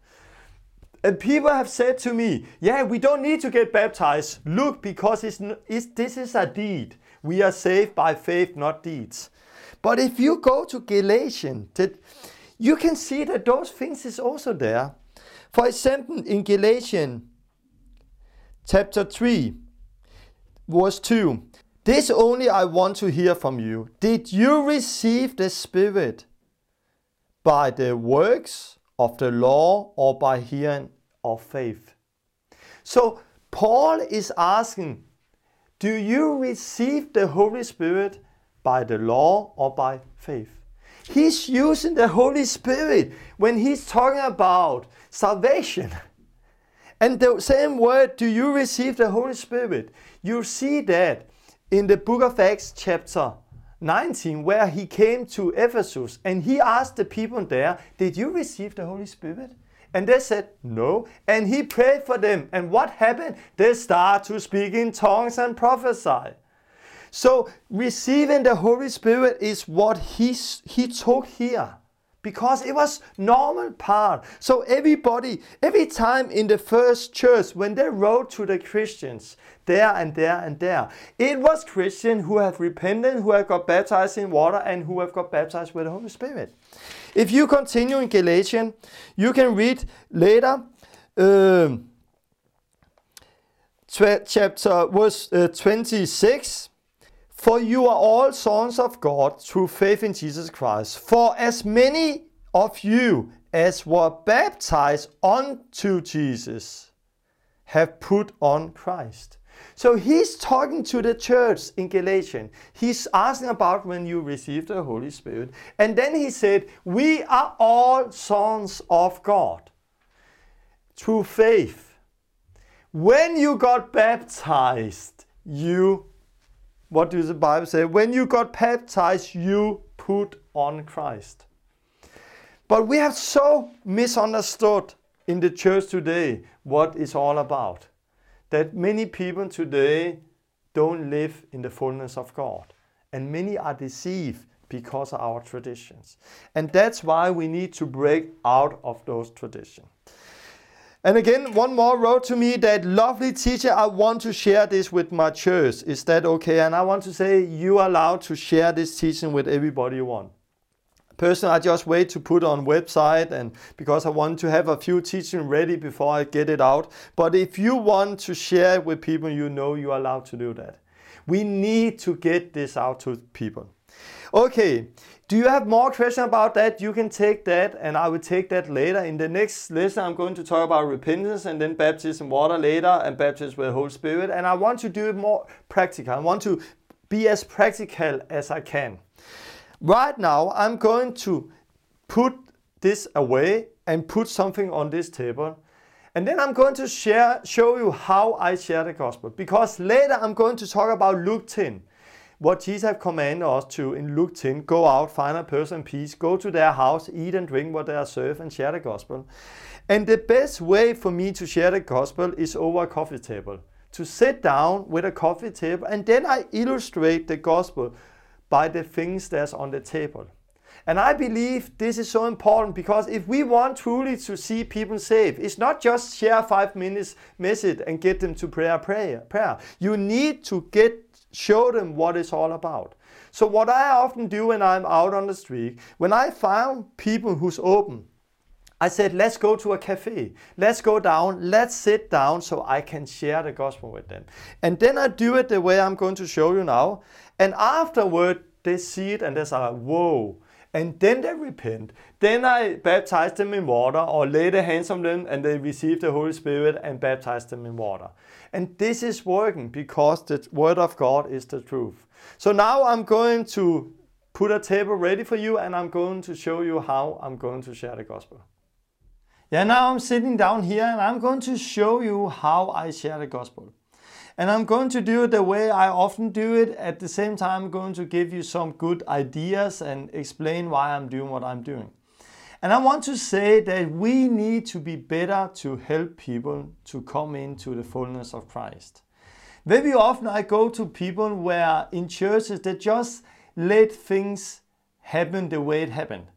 And people have said to me, yeah, we don't need to get baptized. Look, because it's, it's, this is a deed. We are saved by faith, not deeds. But if you go to Galatians, you can see that those things is also there. For example, in Galatians chapter 3, verse 2, this only I want to hear from you. Did you receive the Spirit by the works of the law or by hearing of faith? So Paul is asking, do you receive the Holy Spirit by the law or by faith? He's using the Holy Spirit when he's talking about salvation. And the same word, do you receive the Holy Spirit? You see that in the book of Acts, chapter 19, where he came to Ephesus and he asked the people there, Did you receive the Holy Spirit? And they said, No. And he prayed for them. And what happened? They start to speak in tongues and prophesy. So receiving the Holy Spirit is what he, he took here because it was normal part. So everybody, every time in the first church, when they wrote to the Christians, there and there and there, it was Christians who have repented, who have got baptized in water, and who have got baptized with the Holy Spirit. If you continue in Galatians, you can read later. Um, chapter verse uh, 26 for you are all sons of God through faith in Jesus Christ. For as many of you as were baptized unto Jesus have put on Christ. So he's talking to the church in Galatians. He's asking about when you received the Holy Spirit. And then he said, We are all sons of God through faith. When you got baptized, you what does the Bible say? When you got baptized, you put on Christ. But we have so misunderstood in the church today what it's all about. That many people today don't live in the fullness of God. And many are deceived because of our traditions. And that's why we need to break out of those traditions. And again, one more wrote to me that lovely teacher, I want to share this with my church. Is that okay? And I want to say you are allowed to share this teaching with everybody you want. Personally, I just wait to put on website and because I want to have a few teaching ready before I get it out. But if you want to share it with people you know, you are allowed to do that. We need to get this out to people. Okay, do you have more questions about that? You can take that and I will take that later. In the next lesson, I'm going to talk about repentance and then baptism water later and baptism with the Holy Spirit. And I want to do it more practical. I want to be as practical as I can. Right now, I'm going to put this away and put something on this table. And then I'm going to share, show you how I share the gospel. Because later I'm going to talk about Luke 10 what Jesus have commanded us to in Luke 10 go out, find a person in peace, go to their house, eat and drink what they are served, and share the gospel. And the best way for me to share the gospel is over a coffee table. To sit down with a coffee table, and then I illustrate the gospel by the things that's on the table. And I believe this is so important because if we want truly to see people saved, it's not just share five minutes message and get them to prayer, prayer, prayer. You need to get Show them what it's all about. So what I often do when I'm out on the street, when I found people who's open, I said, let's go to a cafe. Let's go down. Let's sit down so I can share the gospel with them. And then I do it the way I'm going to show you now. And afterward, they see it and they say, whoa. And then they repent. Then I baptize them in water or lay the hands on them and they receive the Holy Spirit and baptize them in water. And this is working because the Word of God is the truth. So now I'm going to put a table ready for you and I'm going to show you how I'm going to share the gospel. Yeah, now I'm sitting down here and I'm going to show you how I share the gospel. And I'm going to do it the way I often do it. At the same time, I'm going to give you some good ideas and explain why I'm doing what I'm doing. And I want to say that we need to be better to help people to come into the fullness of Christ. Very often I go to people where in churches they just let things happen the way it happened.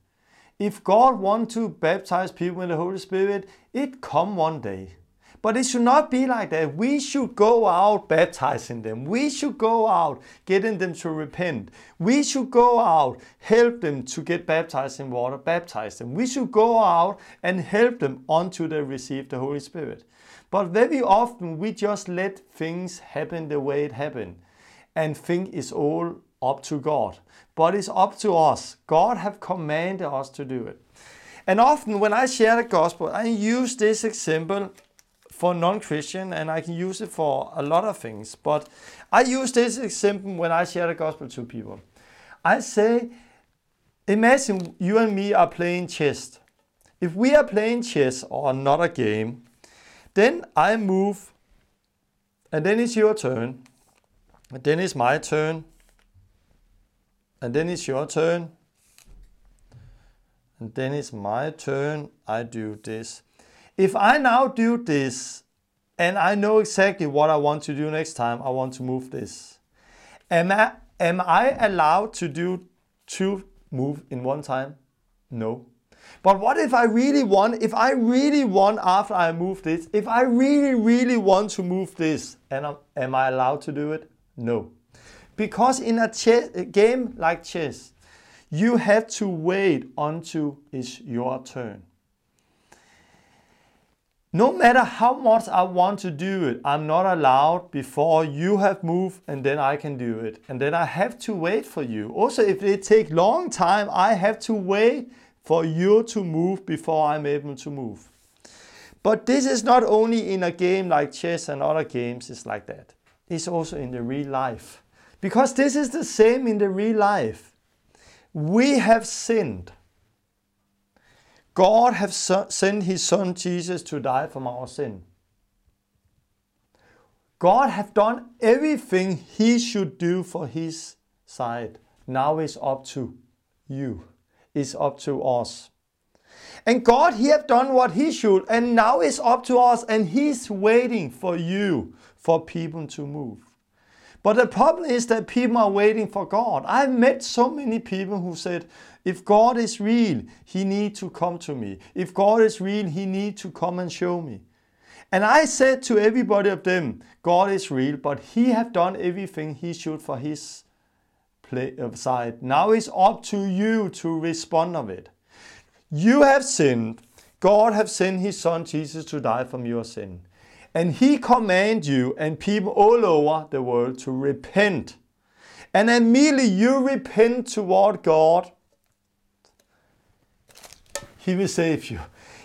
If God wants to baptize people in the Holy Spirit, it come one day. But it should not be like that. We should go out baptizing them. We should go out getting them to repent. We should go out help them to get baptized in water, baptize them. We should go out and help them until they receive the Holy Spirit. But very often we just let things happen the way it happened and think it's all up to God. But it's up to us. God have commanded us to do it. And often when I share the gospel, I use this example for non-Christian and I can use it for a lot of things. But I use this example when I share the gospel to people. I say, imagine you and me are playing chess. If we are playing chess or another game, then I move and then it's your turn. And then it's my turn. And then it's your turn. And then it's my turn. I do this. If I now do this and I know exactly what I want to do next time, I want to move this. Am I, am I allowed to do two move in one time? No. But what if I really want, if I really want after I move this, if I really, really want to move this, and I'm, am I allowed to do it? No. Because in a, chess, a game like chess, you have to wait until it's your turn. No matter how much I want to do it, I'm not allowed before you have moved and then I can do it. And then I have to wait for you. Also, if it take long time, I have to wait for you to move before I'm able to move. But this is not only in a game like chess and other games, it's like that. It's also in the real life. Because this is the same in the real life. We have sinned. God have sent his son Jesus to die for our sin. God have done everything he should do for his side. Now it's up to you. It's up to us. And God, he have done what he should, and now it's up to us, and he's waiting for you, for people to move. But the problem is that people are waiting for God. I've met so many people who said, if God is real, He need to come to me. If God is real, He need to come and show me. And I said to everybody of them, God is real, but He have done everything He should for His uh, side. Now it's up to you to respond of it. You have sinned. God have sent his son Jesus to die from your sin. And he command you and people all over the world to repent. And immediately you repent toward God, he will save you.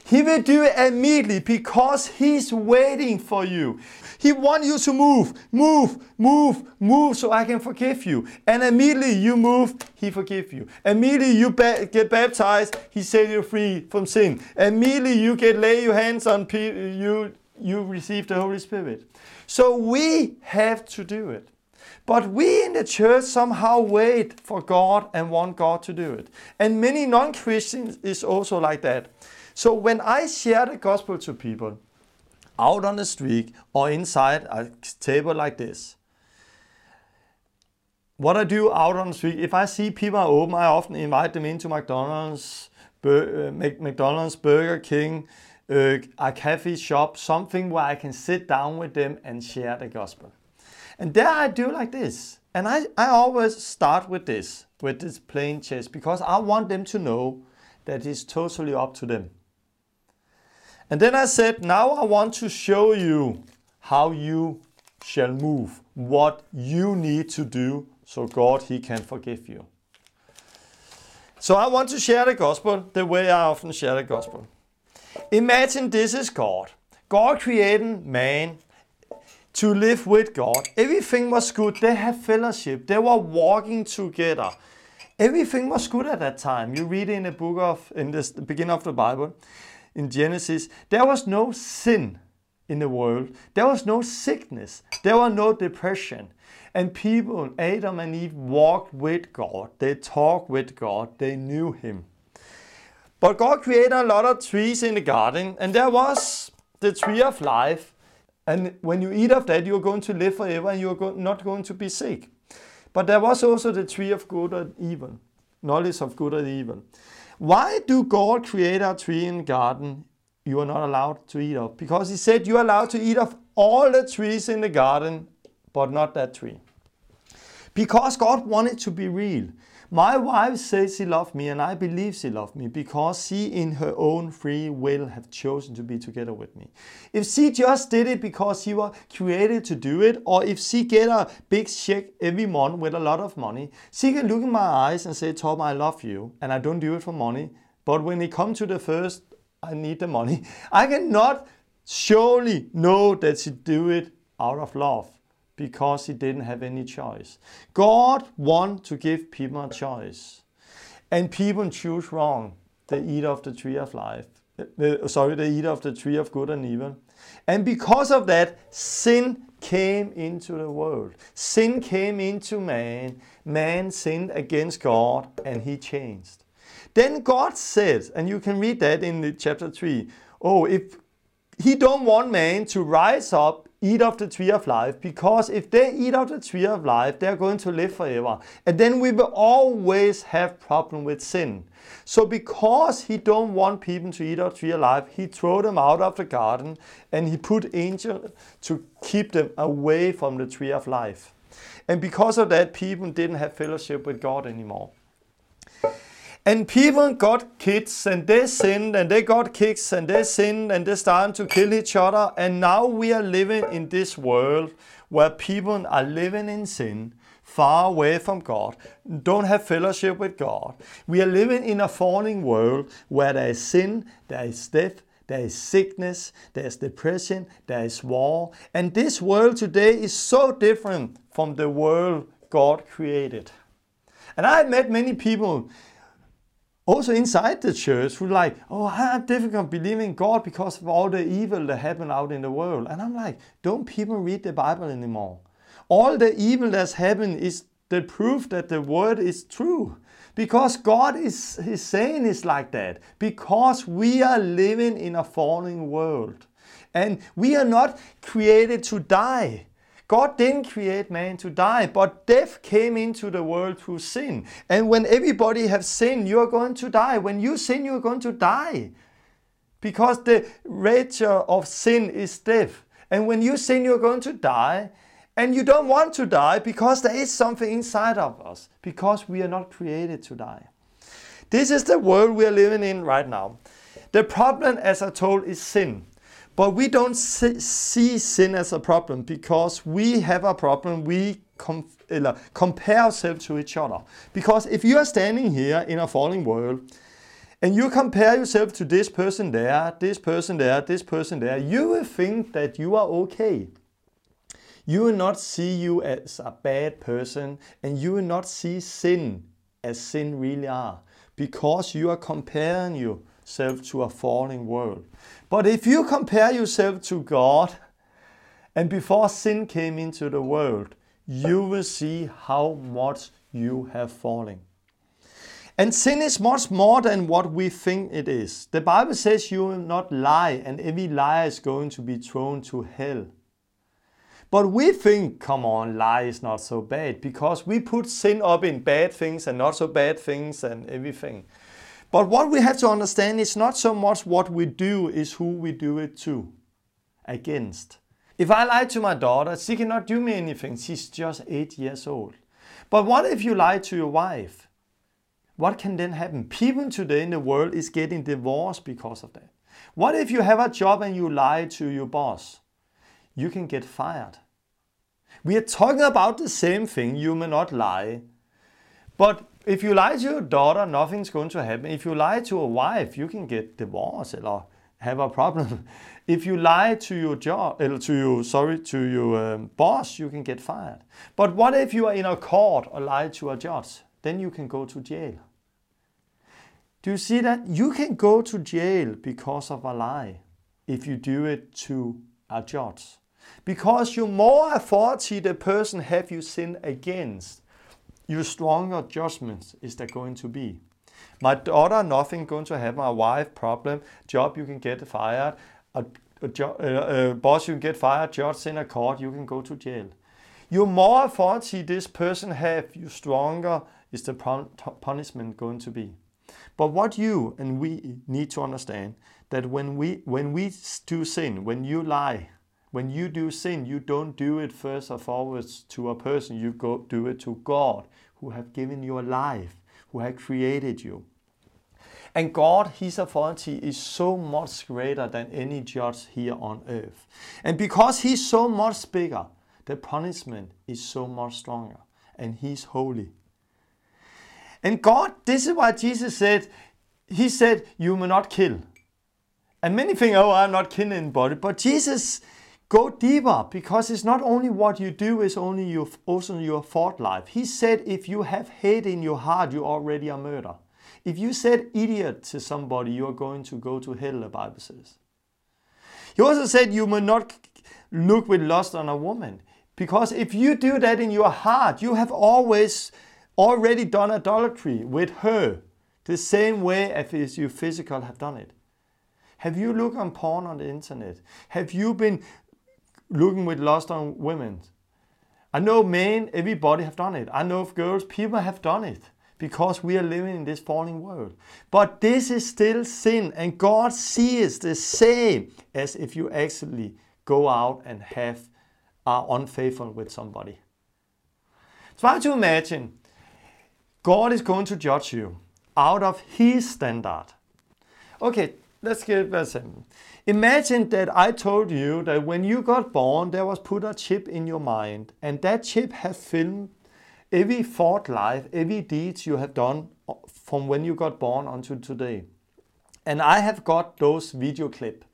He will do it immediately because He's waiting for you. He wants you to move, move, move, move so I can forgive you. And immediately you move, He forgive you. Immediately you ba- get baptized, He set you free from sin. Immediately you get lay your hands on people, you, you receive the Holy Spirit. So we have to do it. But we in the church somehow wait for God and want God to do it. And many non-Christians is also like that. So when I share the gospel to people out on the street or inside a table like this, what I do out on the street, if I see people are open, I often invite them into McDonald's, uh, McDonald's, Burger King, uh, a cafe shop, something where I can sit down with them and share the gospel. And there I do like this. And I, I always start with this, with this plain chess, because I want them to know that it's totally up to them. And then I said, now I want to show you how you shall move, what you need to do so God he can forgive you. So I want to share the gospel the way I often share the gospel. Imagine this is God. God creating man to live with God. Everything was good. They had fellowship. They were walking together. Everything was good at that time. You read in the book of in the beginning of the Bible in Genesis, there was no sin in the world. There was no sickness. There was no depression. And people, Adam and Eve, walked with God. They talked with God. They knew Him. But God created a lot of trees in the garden, and there was the tree of life. And when you eat of that, you're going to live forever and you're not going to be sick. But there was also the tree of good and evil, knowledge of good and evil. Why do God create a tree in the garden you are not allowed to eat of? Because he said you're allowed to eat of all the trees in the garden, but not that tree. Because God wanted to be real. My wife says she loves me and I believe she loves me because she in her own free will have chosen to be together with me. If she just did it because she was created to do it or if she get a big check every month with a lot of money, she can look in my eyes and say, Tom, I love you and I don't do it for money. But when it comes to the first, I need the money. I cannot surely know that she do it out of love because he didn't have any choice. God wants to give people a choice. And people choose wrong. They eat of the tree of life. Uh, sorry, they eat of the tree of good and evil. And because of that, sin came into the world. Sin came into man. Man sinned against God and he changed. Then God said, and you can read that in the chapter 3, oh, if he don't want man to rise up eat of the tree of life because if they eat of the tree of life they're going to live forever. And then we will always have problem with sin. So because he don't want people to eat of the tree of life he throw them out of the garden and he put angels to keep them away from the tree of life. And because of that people didn't have fellowship with god anymore and people got kids and they sinned and they got kids and they sinned and they started to kill each other. And now we are living in this world where people are living in sin, far away from God, don't have fellowship with God. We are living in a falling world where there is sin, there is death, there is sickness, there is depression, there is war. And this world today is so different from the world God created. And I have met many people also inside the church who like, oh, I have difficult believing God because of all the evil that happen out in the world. And I'm like, don't people read the Bible anymore? All the evil that's happened is the proof that the word is true. Because God is His saying is like that. Because we are living in a falling world. And we are not created to die. God didn't create man to die, but death came into the world through sin. And when everybody has sinned, you are going to die. When you sin, you are going to die. Because the nature of sin is death. And when you sin, you're going to die. And you don't want to die because there is something inside of us, because we are not created to die. This is the world we are living in right now. The problem, as I told, is sin. But we don't see sin as a problem because we have a problem. We com- compare ourselves to each other. Because if you are standing here in a falling world and you compare yourself to this person there, this person there, this person there, you will think that you are okay. You will not see you as a bad person and you will not see sin as sin really are because you are comparing yourself to a falling world. But if you compare yourself to God, and before sin came into the world, you will see how much you have fallen. And sin is much more than what we think it is. The Bible says you will not lie, and every liar is going to be thrown to hell. But we think, come on, lie is not so bad because we put sin up in bad things and not so bad things and everything. But what we have to understand is not so much what we do, is who we do it to, against. If I lie to my daughter, she cannot do me anything. She's just eight years old. But what if you lie to your wife? What can then happen? People today in the world is getting divorced because of that. What if you have a job and you lie to your boss? You can get fired. We are talking about the same thing. You may not lie. But if you lie to your daughter, nothing's going to happen. If you lie to a wife, you can get divorced or have a problem. if you lie to your job, uh, to your sorry, to your um, boss, you can get fired. But what if you are in a court or lie to a judge? Then you can go to jail. Do you see that? You can go to jail because of a lie if you do it to a judge. Because you more authority the person have you sinned against, you stronger judgments is there going to be. My daughter, nothing going to happen. My wife, problem. Job, you can get fired. A, a, jo- boss, you can get fired. Judge in a court, you can go to jail. Your more authority this person have, you stronger is the pun- punishment going to be. But what you and we need to understand that when we when we do sin, when you lie, when you do sin, you don't do it first or forwards to a person. You go do it to God, who have given you a life, who have created you. And God, His authority is so much greater than any judge here on earth. And because He's so much bigger, the punishment is so much stronger. And He's holy. And God, this is why Jesus said, He said, You will not kill. And many think, Oh, I'm not killing anybody. But Jesus Go deeper because it's not only what you do, it's only your, also your thought life. He said if you have hate in your heart, you already are murder. If you said idiot to somebody, you are going to go to hell, the Bible says. He also said you may not look with lust on a woman. Because if you do that in your heart, you have always already done idolatry with her, the same way as you physical have done it. Have you looked on porn on the internet? Have you been looking with lust on women. I know men, everybody have done it. I know of girls, people have done it because we are living in this fallen world. But this is still sin, and God sees the same as if you actually go out and have are unfaithful with somebody. Try to imagine God is going to judge you out of His standard. Okay, let's get very simple. Imagine that I told you that when you got born, there was put a chip in your mind, and that chip has filmed every thought life, every deeds you have done uh, from when you got born until today. And I have got those video clip.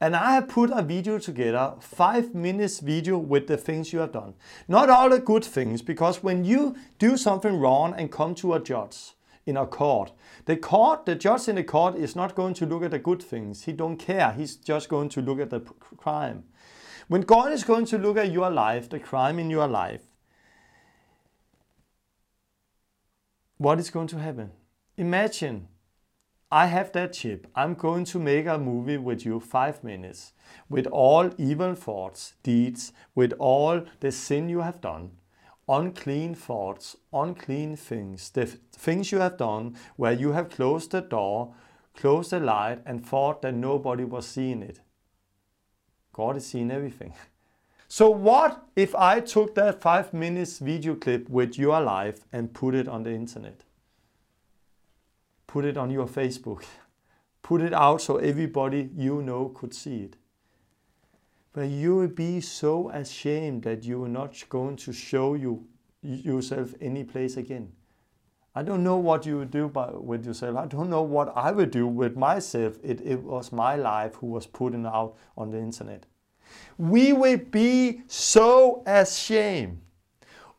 And I have put a video together, five minutes video with the things you have done. Not all the good things, because when you do something wrong and come to a judge, in a court. The court, the judge in the court is not going to look at the good things. He don't care. He's just going to look at the crime. When God is going to look at your life, the crime in your life, what is going to happen? Imagine I have that chip. I'm going to make a movie with you five minutes with all evil thoughts, deeds, with all the sin you have done, unclean thoughts, unclean things, the things you have done where you have closed the door, closed the light, and thought that nobody was seeing it. God is seeing everything. So what if I took that five minutes video clip with your life and put it on the internet? Put it on your Facebook. Put it out so everybody you know could see it. But you will be so ashamed that you are not going to show you yourself any place again. I don't know what you would do by, with yourself. I don't know what I would do with myself. It, it was my life who was putting out on the internet. We will be so ashamed.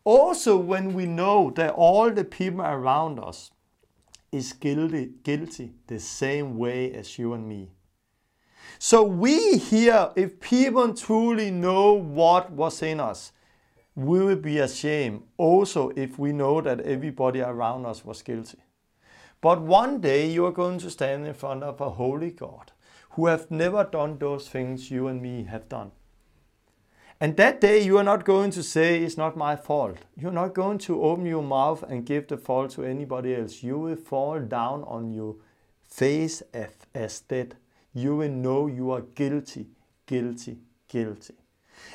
Also, when we know that all the people around us is guilty, guilty the same way as you and me. So we here, if people truly know what was in us, we will be ashamed also if we know that everybody around us was guilty. But one day you are going to stand in front of a holy God who have never done those things you and me have done. And that day you are not going to say it's not my fault. You're not going to open your mouth and give the fault to anybody else. You will fall down on your face as dead. You will know you are guilty, guilty, guilty.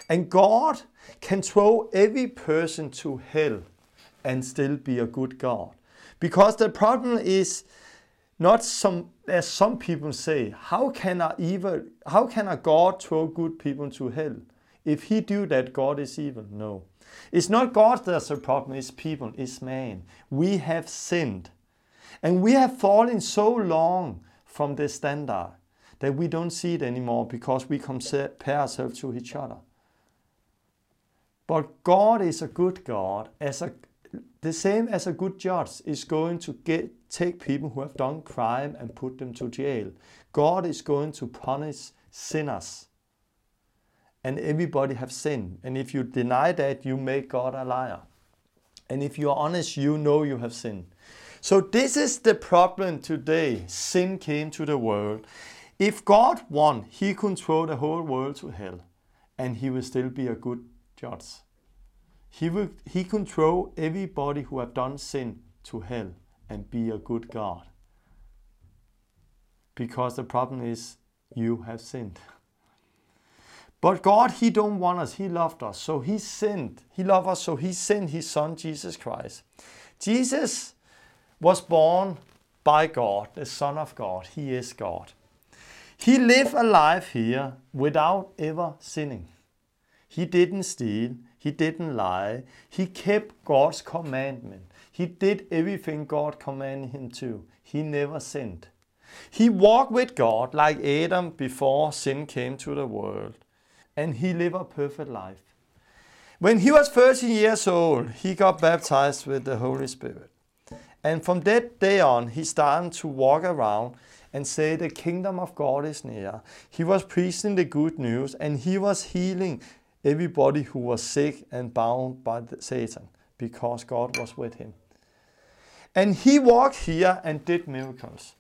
And God can throw every person to hell and still be a good God. Because the problem is not some as some people say, how can a evil how can a God throw good people to hell? If he do that, God is evil. No. It's not God that's the problem, it's people, it's man. We have sinned. And we have fallen so long from the standard that we don't see it anymore because we compare ourselves to each other. But God is a good God. As a, the same as a good judge is going to get, take people who have done crime and put them to jail. God is going to punish sinners. And everybody have sinned. And if you deny that, you make God a liar. And if you are honest, you know you have sinned. So this is the problem today. Sin came to the world. If God won, he throw the whole world to hell and he will still be a good judge. He, will, he can throw everybody who have done sin to hell and be a good God. Because the problem is you have sinned. But God, He don't want us. He loved us. So He sinned. He loved us. So He sent His Son, Jesus Christ. Jesus was born by God, the Son of God. He is God. He lived a life here without ever sinning. He didn't steal. He didn't lie. He kept God's commandment. He did everything God commanded him to. He never sinned. He walked with God like Adam before sin came to the world. And he lived a perfect life. When he was 13 years old, he got baptized with the Holy Spirit. And from that day on, he started to walk around and say, The kingdom of God is near. He was preaching the good news and he was healing everybody who was sick and bound by Satan because God was with him. And he walked here and did miracles.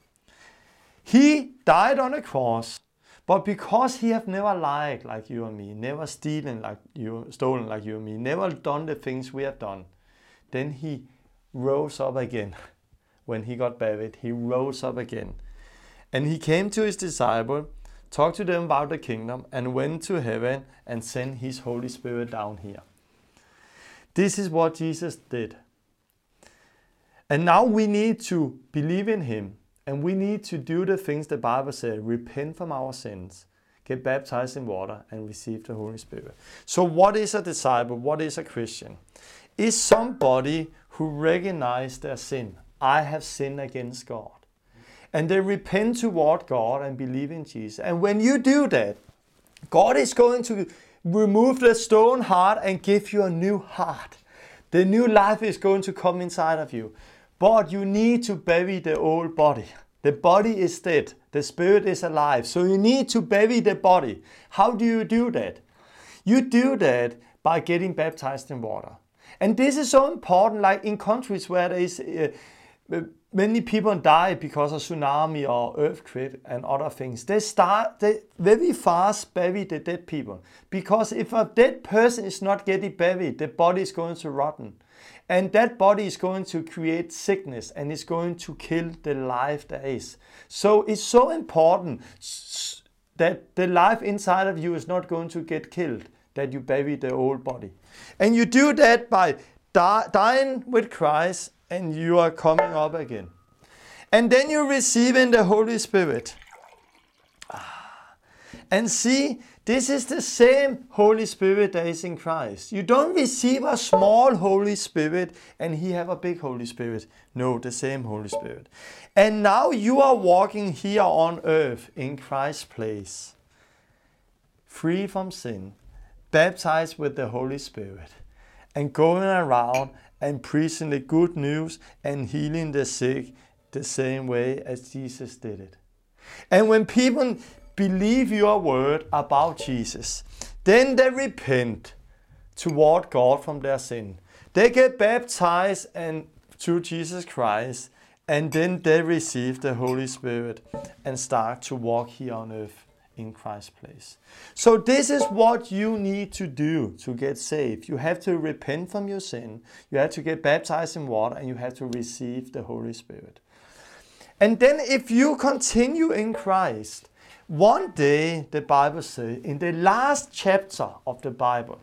He died on a cross, but because he have never lied like you and me, never stealing like you, stolen like you and me, never done the things we have done, then he rose up again. When he got buried, he rose up again. And he came to his disciple talked to them about the kingdom, and went to heaven and sent his Holy Spirit down here. This is what Jesus did. And now we need to believe in him and we need to do the things the Bible says repent from our sins, get baptized in water, and receive the Holy Spirit. So, what is a disciple? What is a Christian? Is somebody who recognizes their sin. I have sinned against God and they repent toward God and believe in Jesus. And when you do that, God is going to remove the stone heart and give you a new heart. The new life is going to come inside of you. But you need to bury the old body. The body is dead, the spirit is alive. So you need to bury the body. How do you do that? You do that by getting baptized in water. And this is so important, like in countries where there is uh, many people die because of tsunami or earthquake and other things. They start they very fast bury the dead people because if a dead person is not getting buried, the body is going to rotten, and that body is going to create sickness and it's going to kill the life there is. So it's so important that the life inside of you is not going to get killed. that you bury the old body. And you do that by dying with Christ and you are coming up again. And then you receive in the Holy Spirit. Ah. And see, this is the same Holy Spirit that is in Christ. You don't receive a small Holy Spirit and he have a big Holy Spirit. No, the same Holy Spirit. And now you are walking here on earth in Christ's place, free from sin, baptized with the Holy Spirit, and going around and preaching the good news and healing the sick the same way as Jesus did it. And when people believe your word about Jesus, then they repent toward God from their sin. They get baptized and to Jesus Christ, and then they receive the Holy Spirit and start to walk here on earth in Christ's place. So, this is what you need to do to get saved. You have to repent from your sin, you have to get baptized in water, and you have to receive the Holy Spirit. And then, if you continue in Christ, one day the Bible says, in the last chapter of the Bible,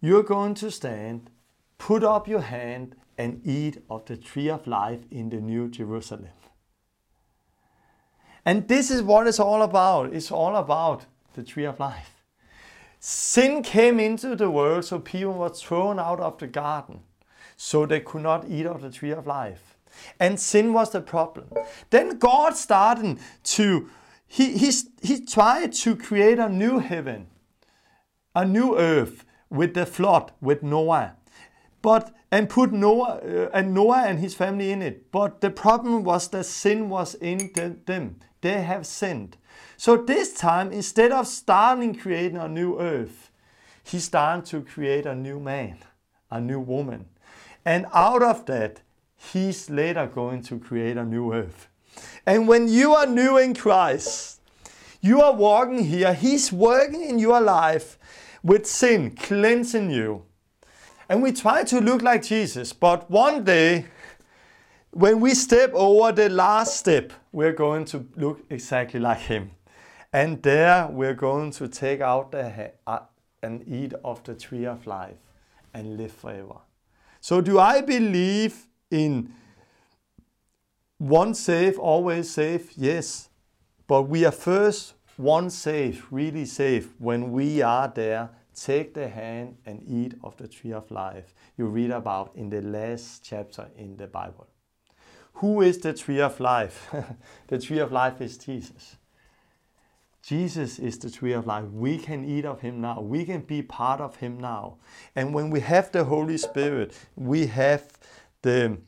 you're going to stand, put up your hand, and eat of the tree of life in the New Jerusalem. And this is what it's all about. It's all about the tree of life. Sin came into the world, so people were thrown out of the garden, so they could not eat of the tree of life. And sin was the problem. Then God started to, he, he, he tried to create a new heaven, a new earth with the flood, with Noah. But and put Noah uh, and Noah and his family in it. But the problem was that sin was in the, them. They have sinned. So this time, instead of starting creating a new earth, he started to create a new man, a new woman. And out of that, he's later going to create a new earth. And when you are new in Christ, you are walking here, he's working in your life with sin, cleansing you. And we try to look like Jesus, but one day when we step over the last step, we're going to look exactly like him. And there we're going to take out the uh, and eat of the tree of life and live forever. So do I believe in one safe, always safe? Yes. But we are first one safe, really safe, when we are there take the hand and eat of the tree of life you read about in the last chapter in the Bible. Who is the tree of life? the tree of life is Jesus. Jesus is the tree of life. We can eat of him now. We can be part of him now. And when we have the Holy Spirit, we have the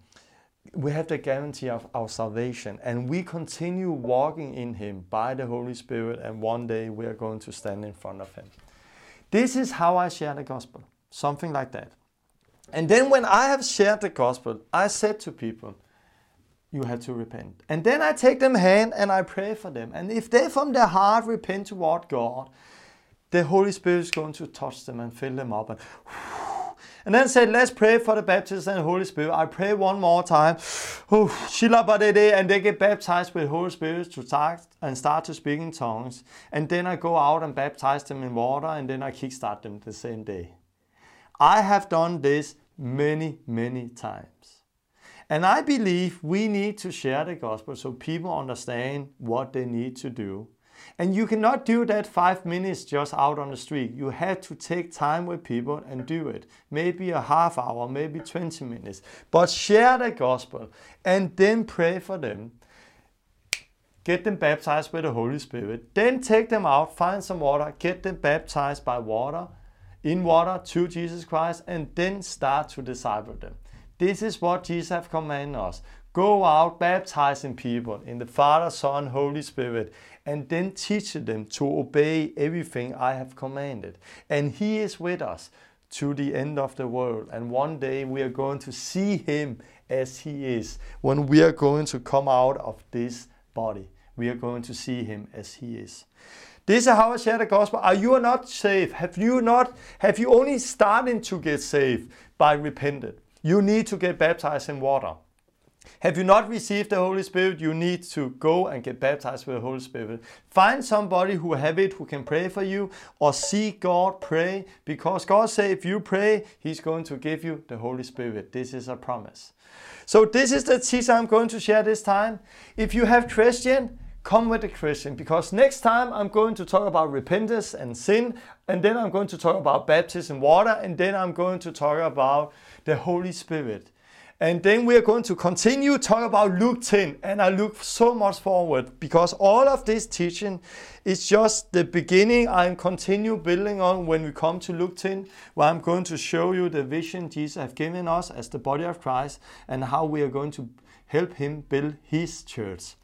we have the guarantee of our salvation and we continue walking in him by the Holy Spirit and one day we are going to stand in front of him. This is how I share the gospel. Something like that. And then when I have shared the gospel, I said to people, you have to repent. And then I take them hand and I pray for them. And if they from their heart repent toward God, the Holy Spirit is going to touch them and fill them up. And, and then said, let's pray for the baptism and Holy Spirit. I pray one more time. And they get baptized with Holy Spirit to start and start to speak in tongues. And then I go out and baptize them in water and then I kickstart them the same day. I have done this many, many times. And I believe we need to share the gospel so people understand what they need to do. And you cannot do that five minutes just out on the street. You have to take time with people and do it. Maybe a half hour, maybe 20 minutes. But share the gospel and then pray for them. Get them baptized with the Holy Spirit. Then take them out, find some water, get them baptized by water, in water to Jesus Christ, and then start to disciple them. This is what Jesus has commanded us. Go out baptizing people in the Father, Son, Holy Spirit, and then teach them to obey everything I have commanded. And He is with us to the end of the world. And one day we are going to see Him as He is. When we are going to come out of this body, we are going to see Him as He is. This is how I share the gospel. Are you not saved? Have you not? Have you only started to get saved by repented? You need to get baptized in water. Have you not received the Holy Spirit, you need to go and get baptized with the Holy Spirit. Find somebody who have it, who can pray for you, or seek God pray, because God say if you pray, He's going to give you the Holy Spirit. This is a promise. So this is the teaching I'm going to share this time. If you have Christian, come with a Christian, because next time I'm going to talk about repentance and sin, and then I'm going to talk about baptism water, and then I'm going to talk about the Holy Spirit. And then we are going to continue talk about Luke 10. And I look so much forward because all of this teaching is just the beginning. I'm continue building on when we come to Luke 10, where I'm going to show you the vision Jesus has given us as the body of Christ and how we are going to help him build his church.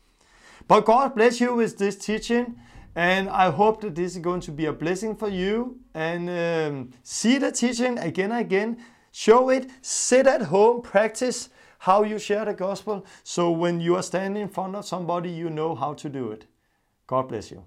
But God bless you with this teaching. And I hope that this is going to be a blessing for you. And um, see the teaching again and again Show it, sit at home, practice how you share the gospel. So when you are standing in front of somebody, you know how to do it. God bless you.